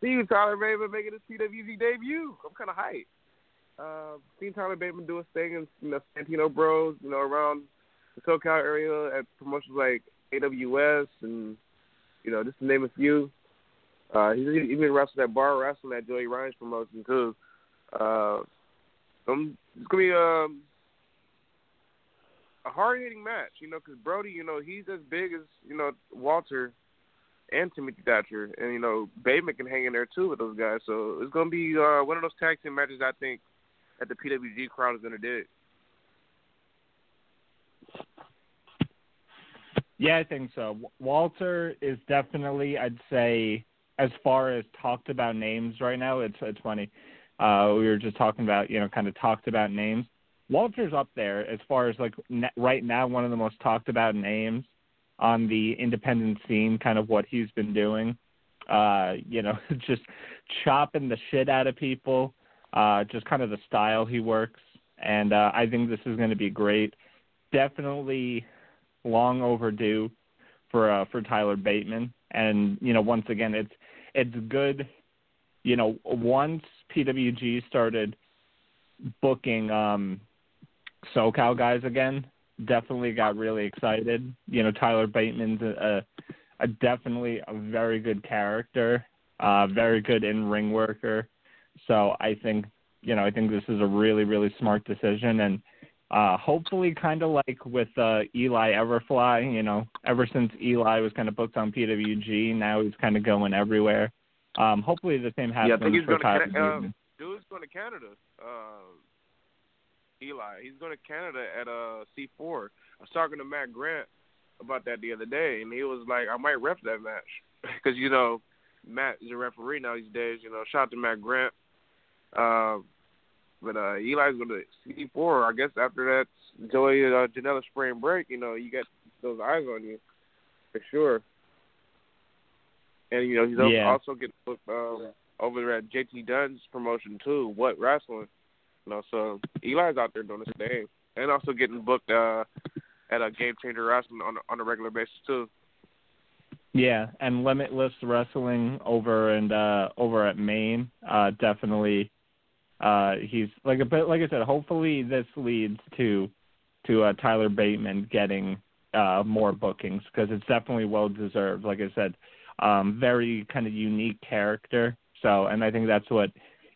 See you, Tyler Bateman, making his PWG debut. I'm kind of hyped. Uh, seen Tyler Bateman do his thing in you know, Santino Bros, you know, around the SoCal area at promotions like AWS and, you know, just to name a few. Uh, he's even wrestled at Bar Wrestling at Joey Ryan's promotion, too. Uh, um, it's to be um, a hard hitting match, you know, because Brody, you know, he's as big as, you know, Walter and Timothy Thatcher. And, you know, Bateman can hang in there, too, with those guys. So it's to be uh, one of those tag team matches I think that the PWG crowd is to dig. Yeah, I think so. Walter is definitely, I'd say, as far as talked about names right now, it's it's funny. Uh, we were just talking about, you know, kind of talked about names. Walter's up there as far as like right now, one of the most talked about names on the independent scene. Kind of what he's been doing. Uh, you know, just chopping the shit out of people. Uh, just kind of the style he works, and uh, I think this is going to be great. Definitely long overdue for uh, for Tyler Bateman. And you know, once again, it's it's good. You know, once PWG started booking um, SoCal guys again, definitely got really excited. You know, Tyler Bateman's a, a, a definitely a very good character, uh, very good in ring worker. So I think you know I think this is a really really smart decision and uh, hopefully, kind of like with uh, Eli Everfly, you know, ever since Eli was kind of booked on PWG, now he's kind of going everywhere. Um, hopefully, the same happens yeah, I think he's for Tyler. to, uh, dude's going to Canada. Uh, Eli, he's going to Canada at uh, C4. I was talking to Matt Grant about that the other day, and he was like, "I might ref that match because you know Matt is a referee now these days. You know, shout out to Matt Grant." Uh, but uh, Eli's going to C four. I guess after that Joey uh, Janela spring break, you know, you got those eyes on you for sure. And you know, he's Yeah. also getting booked um, over there at JT Dunn's promotion too. What wrestling? You know, so Eli's out there doing his thing, and also getting booked uh, at a Game Changer Wrestling on on a regular basis too. Yeah, and Limitless Wrestling over and uh over at Maine, uh definitely uh he's like a bit like I said, hopefully this leads to to uh Tyler Bateman getting uh more bookings because it's definitely well deserved. Like I said, um very kind of unique character. So, and I think that's what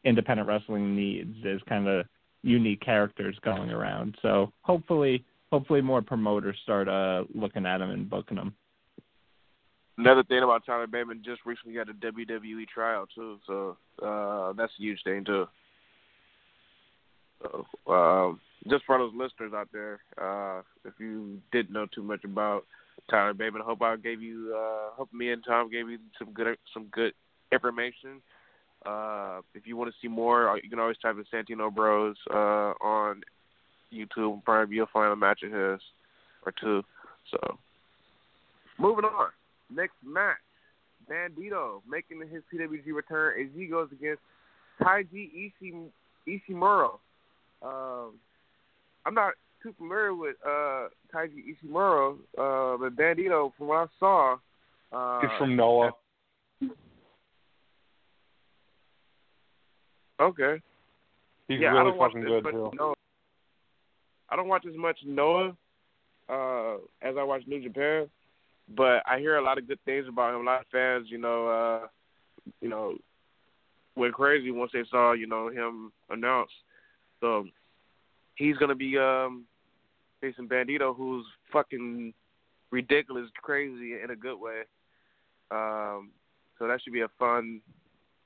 independent wrestling needs is kind of unique characters going around. So, hopefully hopefully more promoters start uh looking at them and booking them. Another thing about Tyler Bateman just recently got a WWE tryout too, so uh, that's a huge thing too. Um, just for those listeners out there, uh, if you didn't know too much about Tyler Bateman, I hope I gave you, uh, hope me and Tom gave you some good, some good information. Uh, if you want to see more, uh, you can always type in Santino Bros uh, on YouTube. Probably you'll find a match of his or two. So, moving on. Next match, Bandito making his PWG return as he goes against Taiji Ishii, Ishimori. Um, I'm not too familiar with uh, Taiji Ishimori, uh, but Bandito, from what I saw, uh, He's from Noah. Okay. He's yeah, I really don't watch fucking good too. Noah. I don't watch as much Noah uh, as I watch New Japan, but I hear a lot of good things about him. A lot of fans, you know, uh, you know, went crazy once they saw, you know, him announced. So he's gonna be um, facing Bandito, who's fucking ridiculous, crazy in a good way. Um, So that should be a fun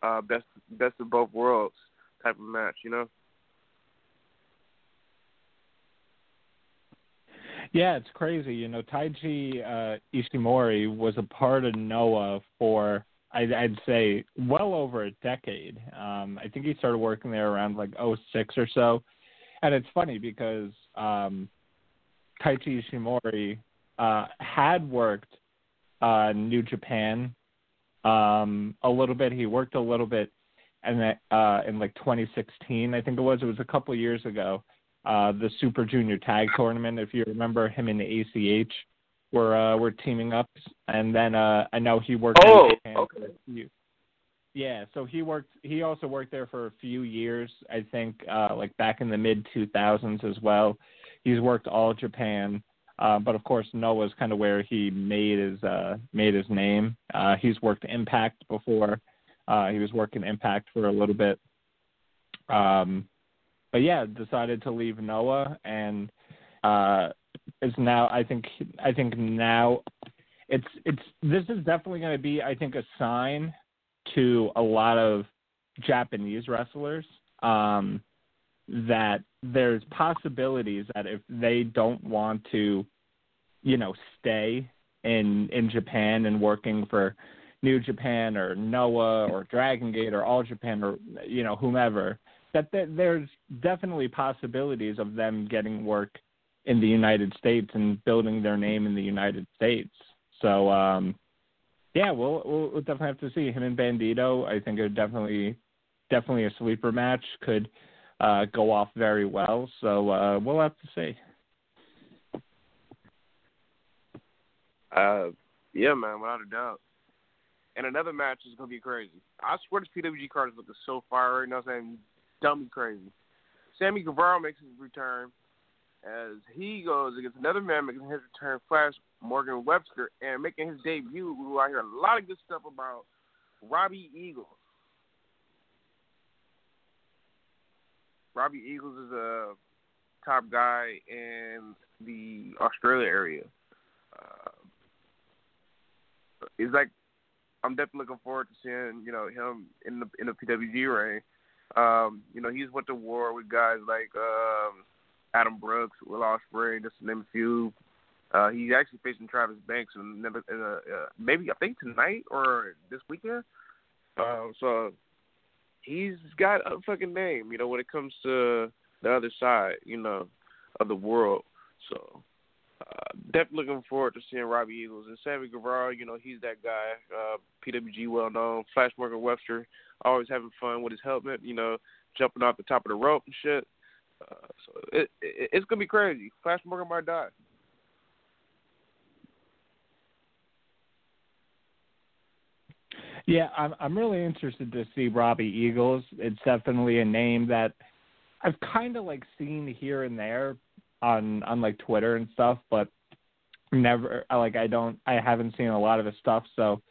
uh, best best of both worlds type of match, you know. Yeah, it's crazy. You know, Taiji uh, Ishimori was a part of Noah for I'd, I'd say well over a decade. Um, I think he started working there around like '06 or so, and it's funny because um, Ishimori uh, had worked uh, New Japan um, a little bit. He worked a little bit, and uh, in like 2016, I think it was. It was a couple of years ago. Uh, the Super Junior Tag Tournament, if you remember, him and the ACH were uh, were teaming up, and then uh, I know he worked. Oh, okay. Yeah, so he worked. He also worked there for a few years. I think, uh, like back in the mid 2000s as well. He's worked all Japan. Uh, but of course, Noah's kind of where he made his uh, made his name. Uh, he's worked Impact before. Uh, he was working Impact for a little bit. Um, but yeah, decided to leave Noah and uh, is now. I think. I think now, it's it's. This is definitely going to be. I think a sign to a lot of Japanese wrestlers. Um, that there's possibilities that if they don't want to, you know, stay in in Japan and working for New Japan or Noah or Dragon Gate or All Japan or you know whomever, that there's definitely possibilities of them getting work in the United States and building their name in the United States. So um yeah, we'll we'll definitely have to see him and Bandito. I think are definitely definitely a sleeper match. Could uh, go off very well. So uh, we'll have to see. Uh, yeah, man, without a doubt. And another match is gonna be crazy. I swear this PWG card is looking so fire right now, saying dummy crazy. Sammy Guevara makes his return as he goes against another man making his return, Flash Morgan Webster, and making his debut, I hear a lot of good stuff about, Robbie Eagles. Robbie Eagles is a top guy in the Australia area. Uh, it's like I'm definitely looking forward to seeing you know him in the in the PWG ring. Um, you know he's went to war with guys like um, Adam Brooks, Will Ospreay, just to name a few. Uh, he's actually facing Travis Banks in, in, in a, uh, maybe I think tonight or this weekend. Uh, so he's got a fucking name, you know, when it comes to the other side, you know, of the world. So uh, definitely looking forward to seeing Robbie Eagles and Sammy Guevara. You know, he's that guy. Uh, PWG well known. Flash Morgan Webster always having fun with his helmet. You know, jumping off the top of the rope and shit. Uh, so it, it it's gonna be crazy. Flash Morgan might die. Yeah, I'm I'm really interested to see Robbie Eagles. It's definitely a name that I've kind of like seen here and there on on like Twitter and stuff, but never like I don't I haven't seen a lot of his stuff, so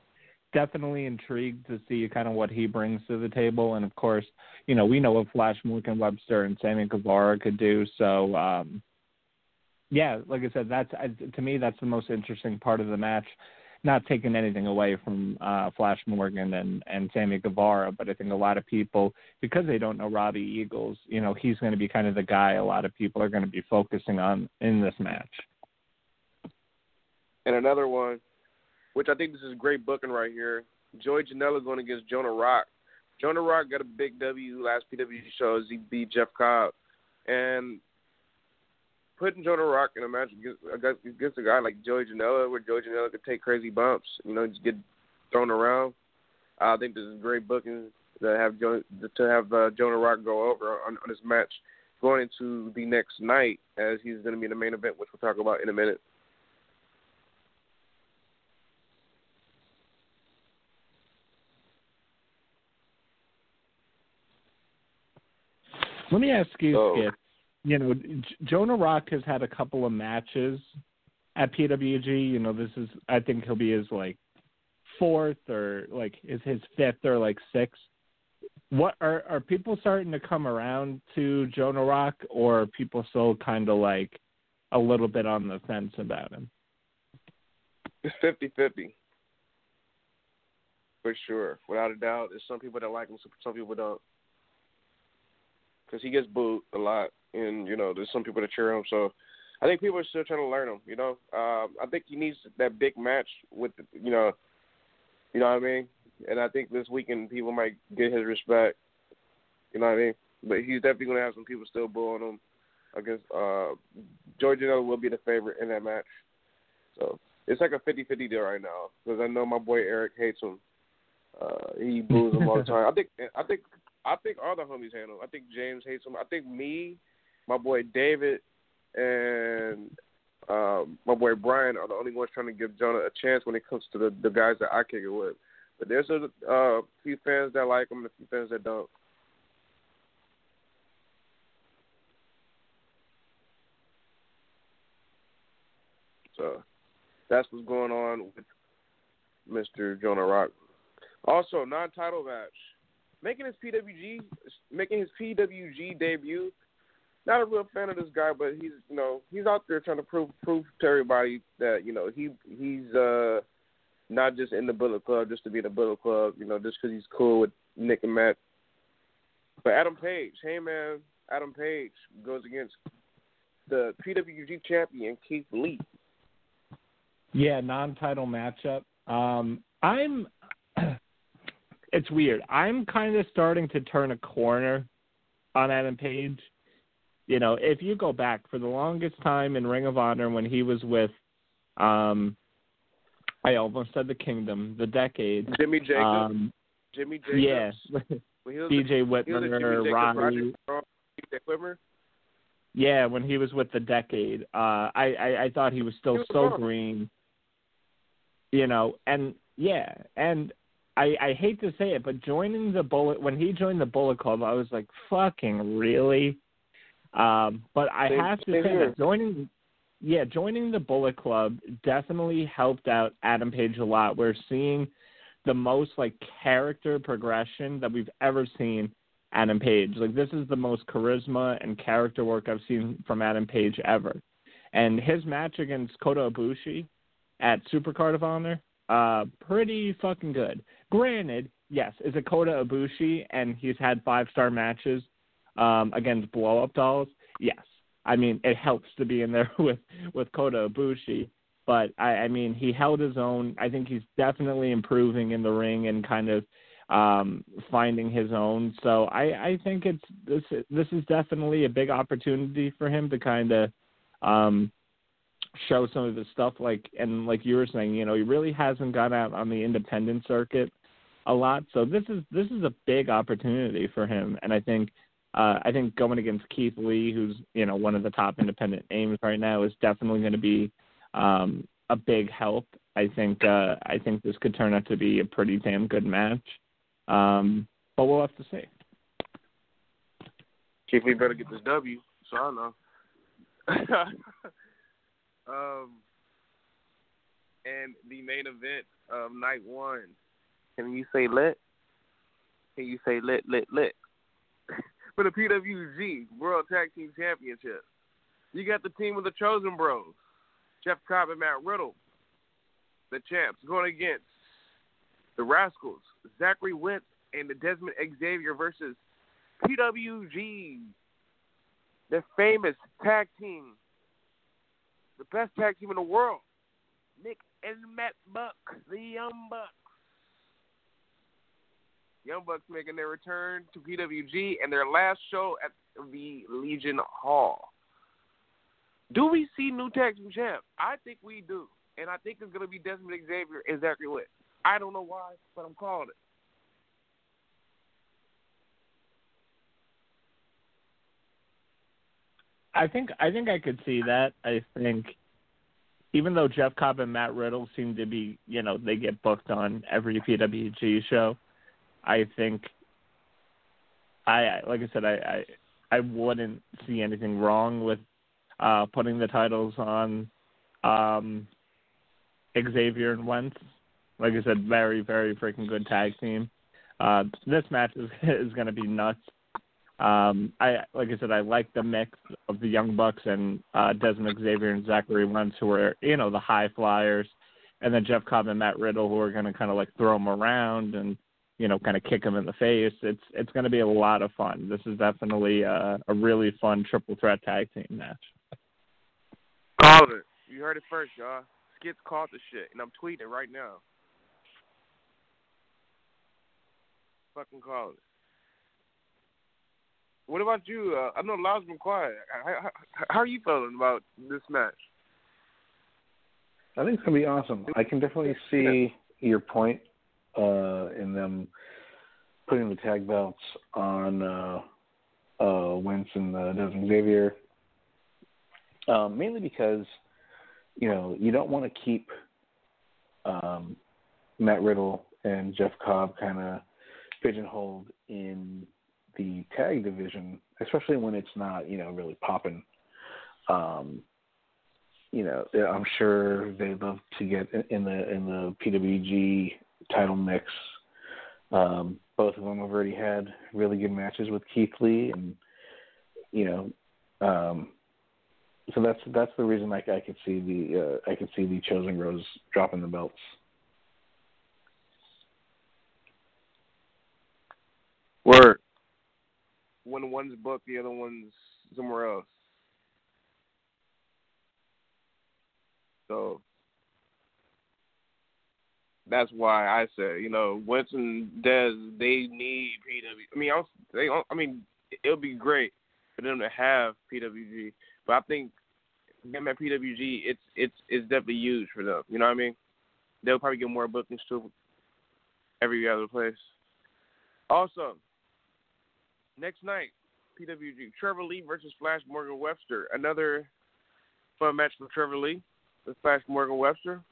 definitely intrigued to see kind of what he brings to the table. And of course, you know we know what Flash Morgan Webster and Sammy Guevara could do. So um, yeah, like I said, that's to me that's the most interesting part of the match not taking anything away from uh, Flash Morgan and and Sammy Guevara, but I think a lot of people, because they don't know Robbie Eagles, you know, he's going to be kind of the guy a lot of people are going to be focusing on in this match. And another one, which I think this is great booking right here. Joey Janela going against Jonah Rock. Jonah Rock got a big W last PWG show as he beat Jeff Cobb, and putting Jonah Rock in a match against, against a guy like Joey Janela, where Joey Janela could take crazy bumps, you know, just get thrown around. I think this is great booking to have jo- to have uh, Jonah Rock go over on, on this match going into the next night, as he's going to be in the main event, which we'll talk about in a minute. Let me ask you, Skip you know, Jonah Rock has had a couple of matches at PWG. You know, this is I think he'll be his like fourth or like is his fifth or like sixth. What are are people starting to come around to Jonah Rock, or are people still kind of like a little bit on the fence about him? It's fifty fifty. for sure, without a doubt. There's some people that like him, some people don't. Because he gets booed a lot, and you know, there's some people that cheer him. So, I think people are still trying to learn him. You know, um, I think he needs that big match with, you know, you know what I mean. And I think this weekend people might get his respect. You know what I mean. But he's definitely going to have some people still booing him against uh Joey Janela will be the favorite in that match. So it's like a 50-50 deal right now because I know my boy Eric hates him. Uh, he boos him all the time. I think I think I think all the homies handle. I think James hates him. I think me, my boy David, and um, my boy Brian are the only ones trying to give Jonah a chance when it comes to the the guys that I kick it with. But there's a uh, few fans that like him and a few fans that don't. So that's what's going on with Mr. Jonah Rock. Also, non-title match, making his PWG, making his PWG debut. Not a real fan of this guy, but he's you know he's out there trying to prove prove to everybody that you know he he's uh not just in the Bullet Club just to be in the Bullet Club, you know, just because he's cool with Nick and Matt. But Adam Page, hey man, Adam Page goes against the PWG champion Keith Lee. Yeah, non-title matchup. Um, I'm. it's weird. I'm kind of starting to turn a corner on Adam Page. You know, if you go back for the longest time in Ring of Honor when he was with, um, I almost said the Kingdom, the Decade. Jimmy Jacobs. Um, Jimmy Jacobs. Yeah. BJ Whitmer. Whitmer. Yeah, when he was with the Decade, uh, I, I I thought he was still was so awesome. green. You know, and yeah, and I I hate to say it, but joining the Bullet when he joined the Bullet Club, I was like, fucking really. Um, but I Same- have to say here. that joining, yeah, joining the Bullet Club definitely helped out Adam Page a lot. We're seeing the most like character progression that we've ever seen Adam Page. Like this is the most charisma and character work I've seen from Adam Page ever. And his match against Kota Ibushi at Supercard of Honor, uh, pretty fucking good. Granted, yes, is it Kota Ibushi and he's had five star matches um, against blow up dolls? Yes. I mean, it helps to be in there with with Kota Ibushi, but I, I mean, he held his own. I think he's definitely improving in the ring and kind of um finding his own so i i think it's this this is definitely a big opportunity for him to kind of um show some of his stuff like and like you were saying you know he really hasn't gone out on the independent circuit a lot so this is this is a big opportunity for him and i think uh i think going against keith lee who's you know one of the top independent names right now is definitely going to be um a big help i think uh i think this could turn out to be a pretty damn good match um, but we'll have to see. Keith Lee better get this W, so I know. um, and the main event of night one. Can you say lit? Can you say lit, lit, lit? For the PWG World Tag Team Championship, you got the team of the Chosen Bros, Jeff Cobb and Matt Riddle, the champs, going against the Rascals, Zachary Wentz and the Desmond Xavier versus PWG, the famous tag team, the best tag team in the world, Nick and Matt Buck, the Young Bucks. Young Bucks making their return to PWG and their last show at the Legion Hall. Do we see new tag team champ? I think we do. And I think it's going to be Desmond Xavier and Zachary Wentz. I don't know why, but I'm calling it. I think I think I could see that. I think even though Jeff Cobb and Matt Riddle seem to be, you know, they get booked on every PWG show, I think I like I said I I, I wouldn't see anything wrong with uh putting the titles on um Xavier and Wentz. Like I said, very very freaking good tag team. Uh this match is is going to be nuts. Um, I like I said, I like the mix of the Young Bucks and uh, Desmond Xavier and Zachary Wentz, who are you know the high flyers, and then Jeff Cobb and Matt Riddle who are going to kind of like throw them around and you know kind of kick him in the face. It's it's going to be a lot of fun. This is definitely a, a really fun triple threat tag team match. Call it. You heard it first, y'all. Skits called the shit, and I'm tweeting right now. Fucking call it. What about you? Uh, I know Lyle's been quiet. How, how, how are you feeling about this match? I think it's gonna be awesome. I can definitely see your point uh, in them putting the tag belts on uh, uh, Wentz and uh, Desmond Xavier, um, mainly because you know you don't want to keep um, Matt Riddle and Jeff Cobb kind of pigeonholed in the tag division, especially when it's not you know really popping. Um, you know, I'm sure they'd love to get in the in the PWG title mix. Um, both of them have already had really good matches with Keith Lee, and you know, um, so that's that's the reason I, I could see the uh, I could see the Chosen Bros dropping the belts. Word. When one's booked, the other one's somewhere else. So that's why I said, you know, Winston Des, they need PW. I mean, I, was, they, I mean, it'll be great for them to have PWG, but I think them at PWG, it's it's it's definitely huge for them. You know what I mean? They'll probably get more bookings too. Every other place. Also, next night, PWG Trevor Lee versus Flash Morgan Webster. Another fun match for Trevor Lee with Flash Morgan Webster.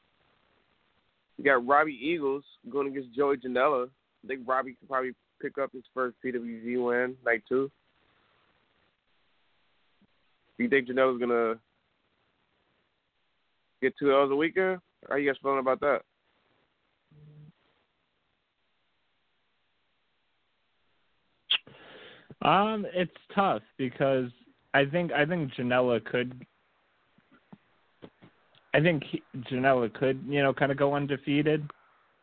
You got Robbie Eagles going against Joey Janela. I think Robbie could probably pick up his first PWG win, night two. Do you think Janela's gonna get two L's a weekend? How are you guys feeling about that? Um, it's tough because I think I think Janela could I think he, Janela could, you know, kind of go undefeated.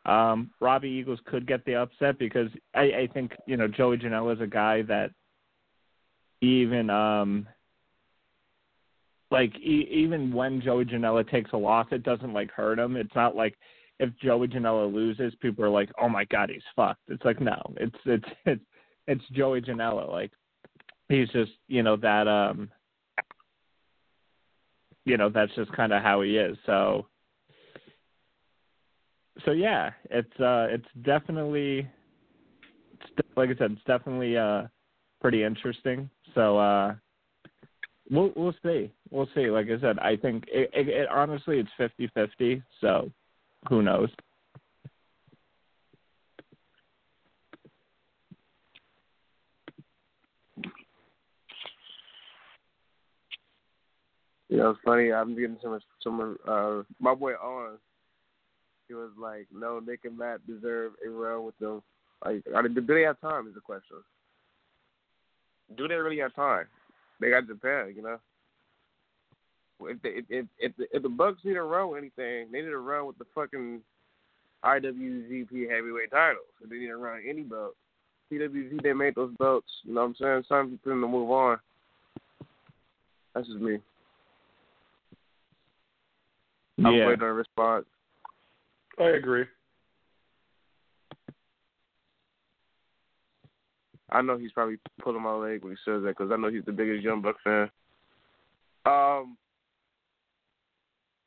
Um, Robbie Eagles could get the upset because I, I think, you know, Joey Janela is a guy that even, um, like, e- even when Joey Janela takes a loss, it doesn't, like, hurt him. It's not like if Joey Janela loses, people are like, oh my God, he's fucked. It's like, no, it's, it's, it's, it's Joey Janela. Like, he's just, you know, that, um, you know that's just kind of how he is. So so yeah, it's uh it's definitely it's, like I said, it's definitely uh pretty interesting. So uh we'll we'll see. We'll see. Like I said, I think it, it, it honestly it's fifty fifty. So who knows? You know, it's funny. I'm getting some someone. Uh, my boy on. He was like, "No, Nick and Matt deserve a run with them. Like, do they have time? Is the question. Do they really have time? They got Japan, you know. If they, if if the, if the Bucks need a run with anything, they need to run with the fucking IWGP Heavyweight titles. If they need to run any belt, PWG they made those belts. You know what I'm saying? Time for them to move on. That's just me. I'm yeah. waiting on a response. I agree. I know he's probably pulling my leg when he says that because I know he's the biggest Young Buck fan. Um,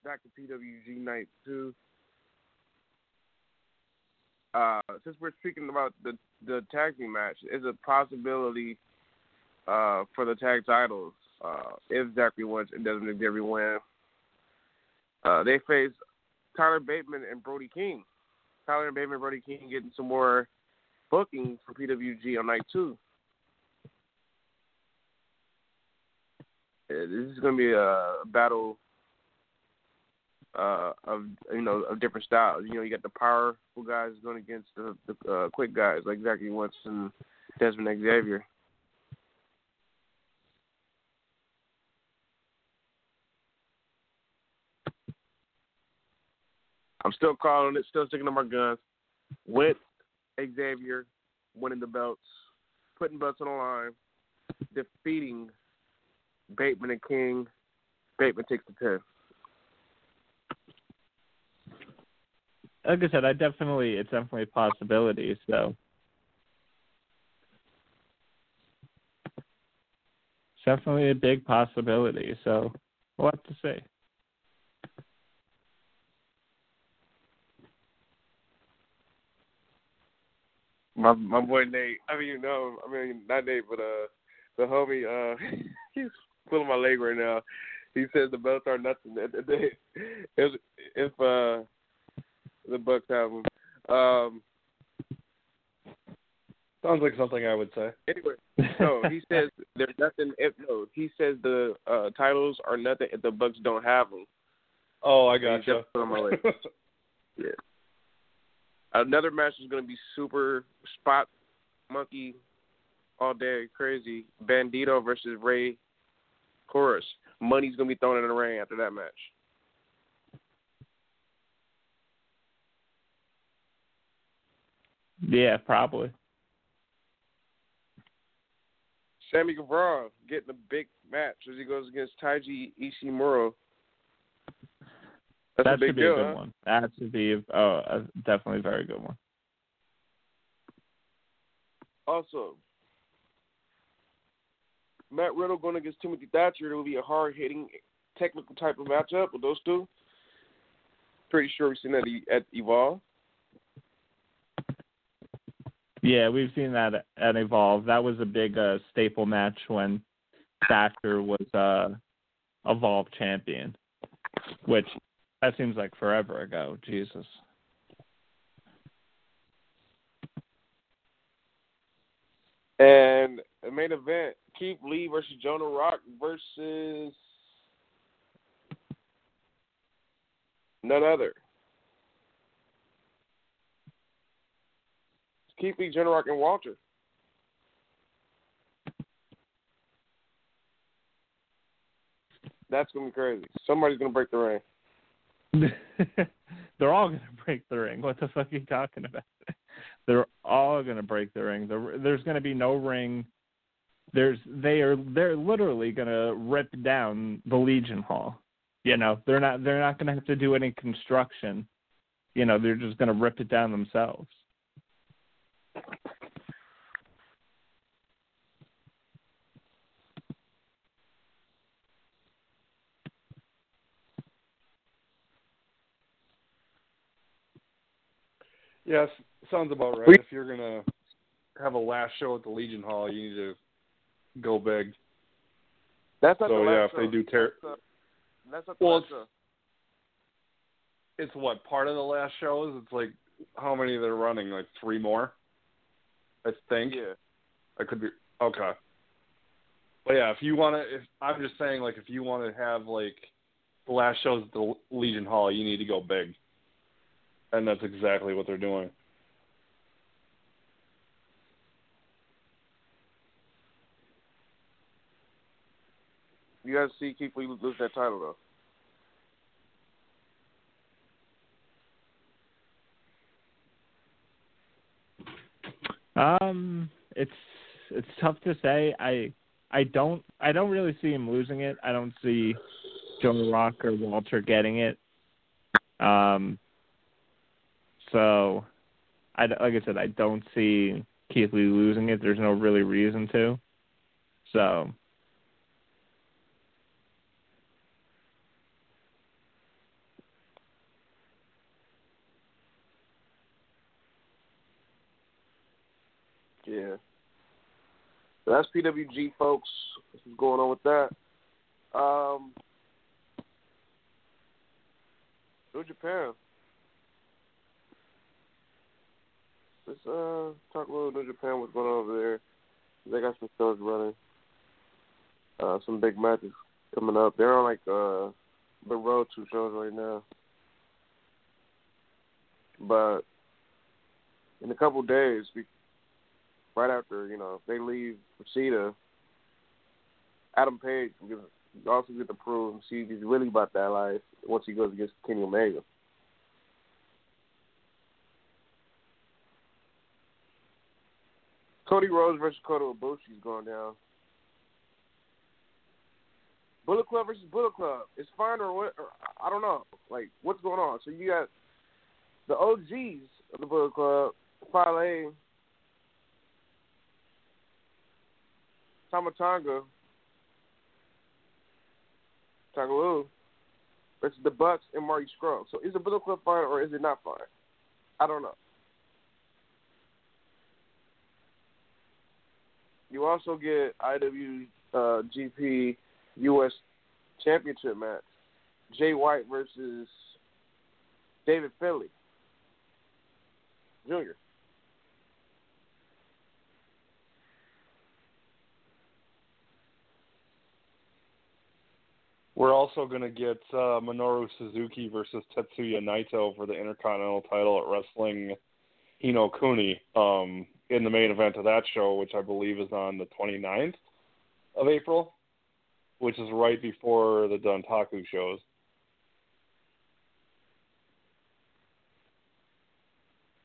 back to PWG night two. Uh, since we're speaking about the the tag team match, is a possibility uh, for the tag titles uh, if Zachary Wentz and Desmond Xavier win. Uh, they face Tyler Bateman and Brody King. Tyler Bateman and Brody King getting some more bookings for PWG on night two. Uh, this is going to be a battle uh, of you know of different styles. You know, you got the powerful guys going against the, the uh, quick guys like Zachary and Desmond Xavier. I'm still calling it, still sticking to my guns. With Xavier winning the belts, putting belts on the line, defeating Bateman and King. Bateman takes the ten. Like I said, I definitely it's definitely a possibility. So definitely a big possibility. So we'll have to see. My my boy Nate. I mean, you know, I mean not Nate, but uh, the homie. Uh, he's pulling my leg right now. He says the belts are nothing. If if uh, the Bucks have them. Um, Sounds like something I would say. Anyway, no, he says there's nothing. If no, he says the uh, titles are nothing if the Bucks don't have them. Oh, I got you. yeah. Another match is going to be super spot monkey all day, crazy. Bandito versus Rey Horus. Money's going to be thrown in the ring after that match. Yeah, probably. Sammy Guevara getting a big match as he goes against Taiji Ishimori. That's that a big should be deal, a good huh? one. That should be oh, uh, definitely a very good one. Also, Matt Riddle going against Timothy Thatcher. It will be a hard hitting, technical type of matchup with those two. Pretty sure we've seen that at Evolve. Yeah, we've seen that at Evolve. That was a big uh, staple match when Thatcher was uh, Evolve champion, which that seems like forever ago. Jesus. And the main event: Keith Lee versus Jonah Rock versus none other. Keith Lee, Jonah Rock, and Walter. That's gonna be crazy. Somebody's gonna break the ring. They're all gonna break the ring. What the fuck are you talking about? They're all gonna break the ring. There's gonna be no ring. There's they are they're literally gonna rip down the Legion Hall. You know they're not they're not gonna have to do any construction. You know they're just gonna rip it down themselves. Yes, sounds about right. If you're gonna have a last show at the Legion Hall, you need to go big. That's not so the yeah, last if they do tear. That's, uh, that's not the Well, last it's, show. it's what part of the last shows. It's like how many they're running? Like three more, I think. Yeah. I could be okay. But yeah, if you want to, if I'm just saying, like if you want to have like the last shows at the Legion Hall, you need to go big, and that's exactly what they're doing. You guys see Keith Lee lose that title though. Um, it's it's tough to say. I I don't I don't really see him losing it. I don't see Joe Rock or Walter getting it. Um. So, I like I said, I don't see Keith Lee losing it. There's no really reason to. So. Yeah. That's PWG, folks. Is going on with that. Um, New Japan. Let's uh talk a little New Japan. What's going on over there? They got some shows running. Uh, some big matches coming up. They're on like uh the road two shows right now. But in a couple days, we right after, you know, they leave Kushida, Adam Page will also get to prove and see if he's really about that life once he goes against Kenny Omega. Cody Rhodes versus Kota Ibushi is going down. Bullet Club versus Bullet Club. It's fine or what? Or, I don't know. Like, what's going on? So you got the OGs of the Bullet Club, Fale, Tama Tonga, Tanga Loa, versus the Bucks and Marty Scurll. So is the Bullet Club fine or is it not fine? I don't know. You also get IWGP U.S. Championship match. Jay White versus David Finlay Jr. We're also going to get uh, Minoru Suzuki versus Tetsuya Naito for the Intercontinental title at Wrestling Hinokuni um, in the main event of that show, which I believe is on the 29th of April, which is right before the Dontaku shows.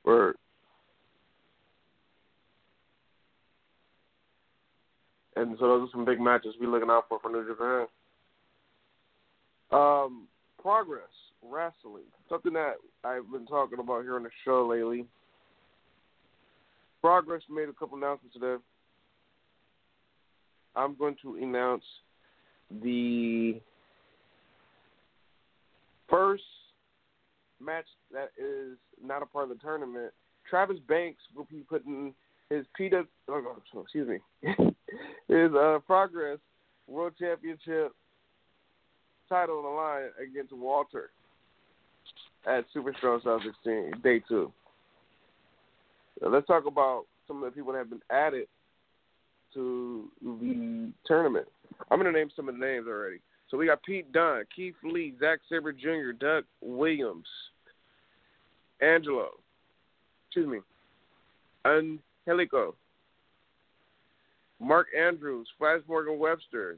Word. And so those are some big matches we're looking out for for New Japan. Um, progress wrestling, something that I've been talking about here on the show lately. Progress made a couple announcements today. I'm going to announce the first match that is not a part of the tournament. Travis Banks will be putting his PW, oh, excuse me, his uh, Progress World Championship title on the line against Walter at Super Strong Style 16, day two. Now let's talk about some of the people that have been added to the tournament. I'm going to name some of the names already. So we got Pete Dunne, Keith Lee, Zach Sabre Jr., Doug Williams, Angelo, excuse me, Angelico, Mark Andrews, Flash Morgan Webster,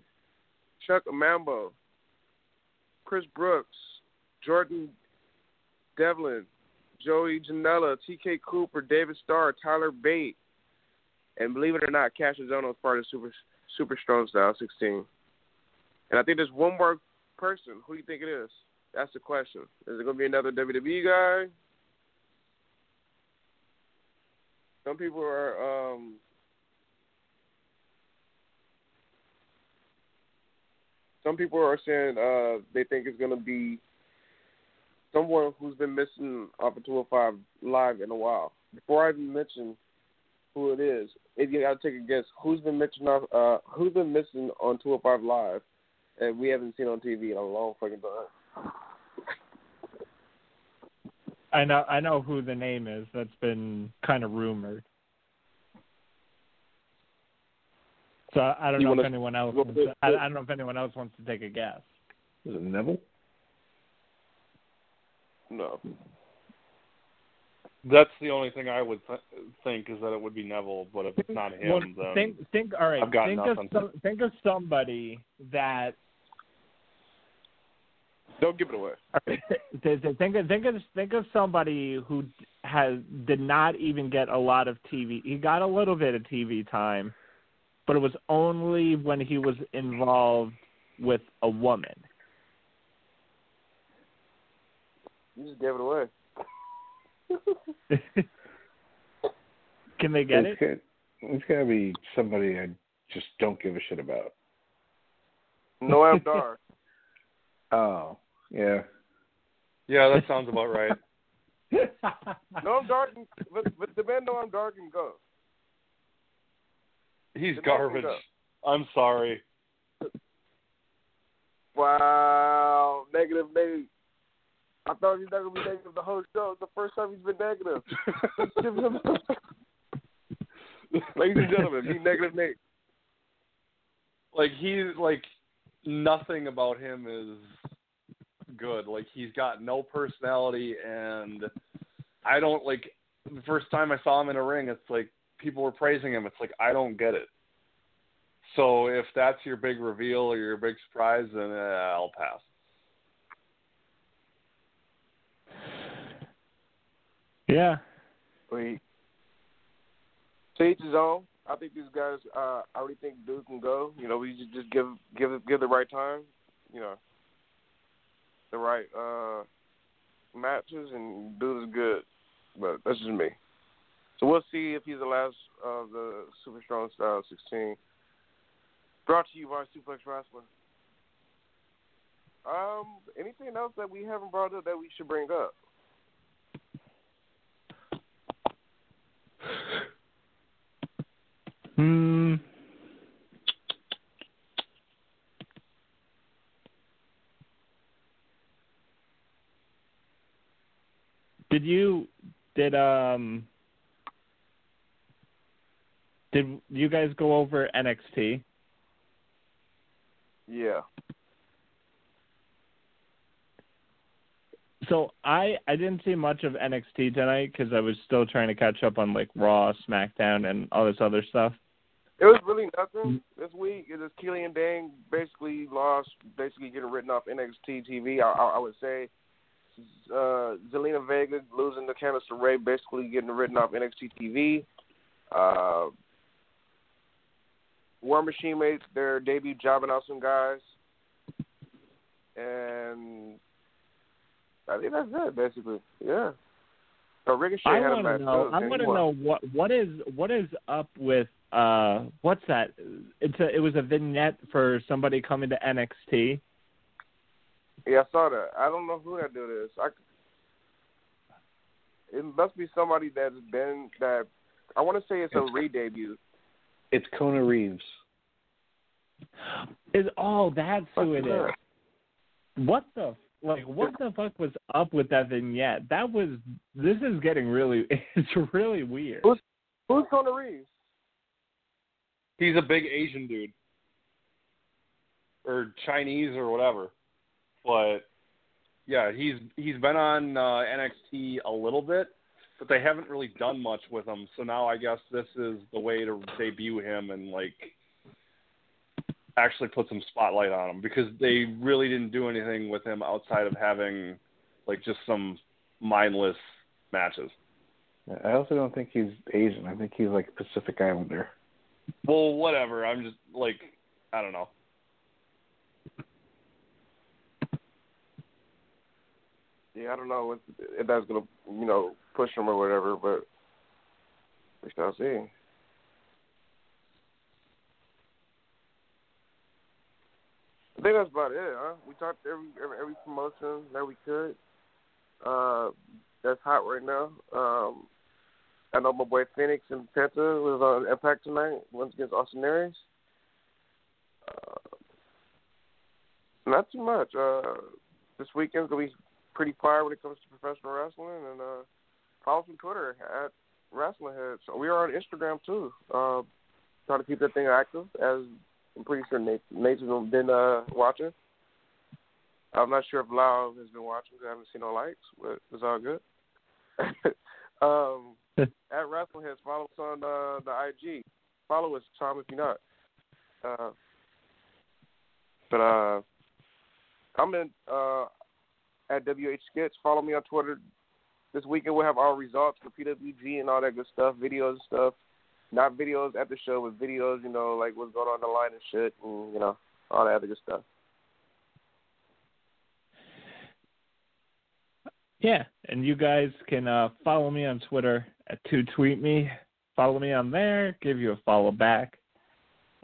Chuck Mambo, Chris Brooks, Jordan Devlin, Joey Janela, TK Cooper, David Starr, Tyler Bate, and believe it or not, Kassius Ohno is part of Super Super Strong Style 16. And I think there's one more person. Who do you think it is? That's the question. Is it going to be another WWE guy? Some people are um, some people are saying uh, they think it's going to be someone who's been missing off of 205 live in a while. Before I even mention who it is, if you got to take a guess, who's been missing off, uh, who's been missing on 205 live, and we haven't seen on TV in a long fucking time. I know I know who the name is. That's been kind of rumored. So I don't You know if wanna- anyone else. go- Wants to, I, I don't know if anyone else wants to take a guess. Is it Neville? No. That's the only thing I would th- think is that it would be Neville, but if it's not him, Well, then think think all right. I've got think nothing. of some, think of somebody that Don't give it away. Th- th- think of think of think of somebody who has did not even get a lot of TV. He got a little bit of TV time, but it was only when he was involved with a woman. You just gave it away. Can they get it? it's Got, it's got to be somebody I just don't give a shit about. Noam Dar. Oh, yeah. yeah, that sounds about right. Noam Dar can, but, but the man Noam Dar can go. He's The man garbage. go. I'm sorry. Wow, negative Nate. I thought he was not gonna be negative the whole show. It's the first time he's been negative. Ladies and gentlemen, meet negative Nate. like he's like nothing about him is good. Like he's got no personality, and I don't like. The first time I saw him in a ring, it's like people were praising him. It's like I don't get it. So if that's your big reveal or your big surprise, then uh, I'll pass. Yeah. To each his own. I think these guys. Uh, I already think Dude can go. You know, we just just give give give the right time. You know, the right uh matches, and Dude is good. But that's just me. So we'll see if he's the last of the Super Strong Style 16. Brought to you by Suplex Wrestling. Um, anything else that we haven't brought up that we should bring up? Hmm. Did you did um did you guys go over NXT? Yeah. So I I didn't see much of NXT tonight because I was still trying to catch up on like Raw, SmackDown, and all this other stuff. It was really nothing this week. It was Killian Dain basically lost, basically getting written off NXT TV. I, I, I would say uh, Zelina Vega losing to Candice LeRae, basically getting written off NXT TV. Uh, War Machine made their debut, jobbing out some guys, and I think that's it, basically. Yeah. So Ricochet I had a want match. to know. I want to know what what is what is up with uh what's that? It's a it was a vignette for somebody coming to NXT. Yeah, I saw that. I don't know who that dude is. I, it must be somebody that's been that. I want to say it's a re-debut. It's Kona Reeves. Is oh that's who it is. Yeah. What the like what the fuck was up with that vignette? That was this is getting really it's really weird. Who's who's Kona Reeves? He's a big Asian dude, or Chinese or whatever. But yeah, he's he's been on uh, NXT a little bit, but they haven't really done much with him. So now I guess this is the way to debut him and like actually put some spotlight on him because they really didn't do anything with him outside of having like just some mindless matches. I also don't think he's Asian. I think he's like Pacific Islander. Well, whatever. I'm just like I don't know. Yeah, I don't know if, if that's gonna you know push him or whatever, but we shall see. I think that's about it, huh? We talked every every, every promotion that we could. Uh, that's hot right now. Um, I know my boy Fenix and Penta was on Impact tonight, once against Austin Aries. Uh, not too much. Uh, this weekend's gonna be pretty fire when it comes to professional wrestling, and uh, follow us on Twitter at Wrestling Heads. We are on Instagram too. Uh, try to keep that thing active. As I'm pretty sure Nate, Nathan's been uh, watching. I'm not sure if Lau has been watching because I haven't seen no likes, but it's all good. um, at Wrestling Heads, follow us on uh, the IG. Follow us, Tom, if you're not. Uh, but uh, comment uh, at WH Skits. Follow me on Twitter. This weekend we'll have our results for PWG and all that good stuff, videos and stuff. Not videos at the show, but videos, you know, like what's going on the line and shit, and you know, all that other good stuff. Yeah, and you guys can uh, follow me on Twitter at to tweet me. Follow me on there. Give you a follow back.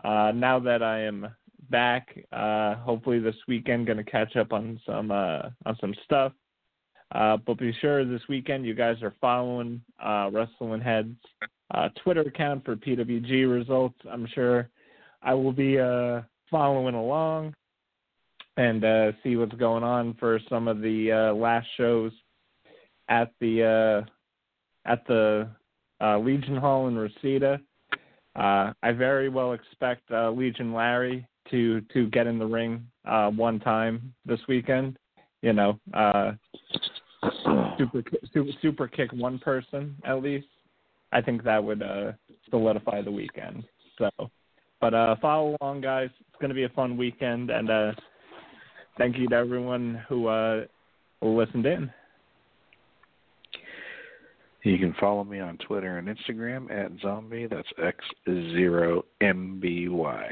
Uh, now that I am back, uh, hopefully this weekend going to catch up on some uh, on some stuff. Uh, but be sure this weekend you guys are following uh, Wrestling Heads uh, Twitter account for PWG results. I'm sure I will be uh, following along and uh, see what's going on for some of the uh, last shows at the uh, at the uh, Legion Hall in Reseda. Uh, I very well expect uh, Legion Larry to to get in the ring one time this weekend. You know, super super super kick one person at least. I think that would uh, solidify the weekend. So, but uh, follow along, guys. It's going to be a fun weekend, and uh, thank you to everyone who uh, listened in. You can follow me on Twitter and Instagram at zombie. That's X0MBY.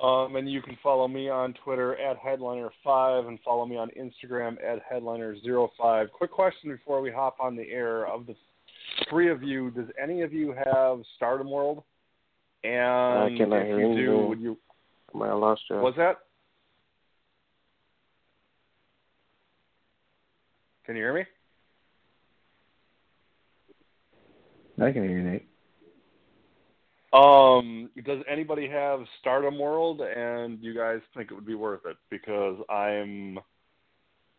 Um, and you can follow me on Twitter at Headliner5 and follow me on Instagram at Headliner05. Quick question before we hop on the air. Of the three of you, does any of you have Stardom World? And I cannot if hear you do, anything. would you? I lost you. What's that? Can you hear me? I can hear you, Nate. Um, does anybody have Stardom World, and you guys think it would be worth it? Because I'm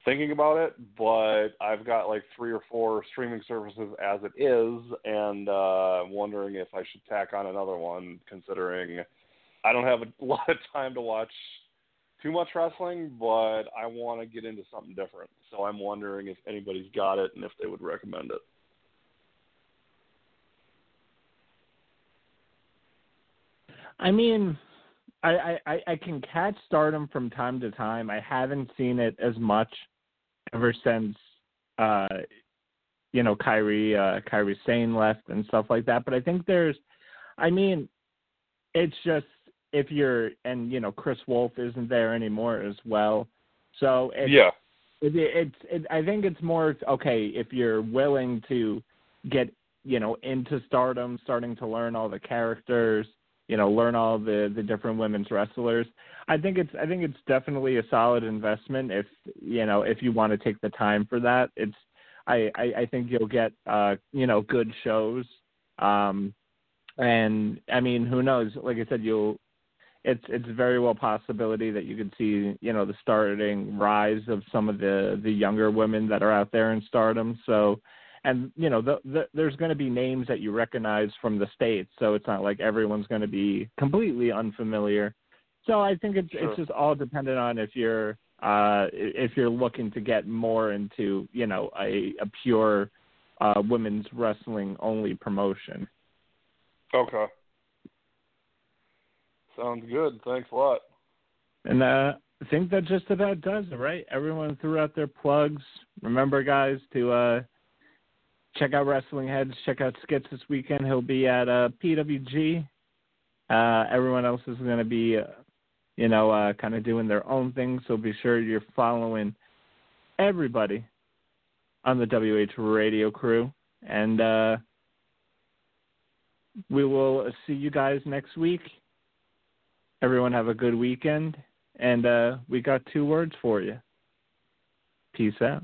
thinking about it, but I've got like three or four streaming services as it is, and uh, I'm wondering if I should tack on another one, considering I don't have a lot of time to watch too much wrestling, but I want to get into something different. So I'm wondering if anybody's got it and if they would recommend it. I mean, I, I I can catch Stardom from time to time. I haven't seen it as much ever since uh you know Kairi uh Kairi Sane left and stuff like that. But I think there's I mean it's just if you're and you know Kris Wolf isn't there anymore as well. So it's, yeah, it, it's it, I think it's more okay if you're willing to get you know into Stardom, starting to learn all the characters, you know, learn all the the different women's wrestlers. I think it's I think it's definitely a solid investment if you know if you want to take the time for that. It's I I, I think you'll get uh you know good shows. Um and I mean who knows? Like I said, you'll it's it's very well possibility that you could see you know the starting rise of some of the the younger women that are out there in stardom so and you know the, the, there's going to be names that you recognize from the states so it's not like everyone's going to be completely unfamiliar so i think it's Sure. it's just all dependent on if you're uh if you're looking to get more into you know a a pure uh women's wrestling only promotion Okay. Sounds good. Thanks a lot. And uh, I think that just about does it, right? Everyone threw out their plugs. Remember, guys, to uh, check out Wrestling Heads, check out Skits this weekend. He'll be at uh, PWG. Uh, everyone else is going to be, uh, you know, uh, kind of doing their own thing. So be sure you're following everybody on the WH Radio crew. And uh, we will see you guys next week. Everyone have a good weekend. And uh, we got two words for you. Peace out.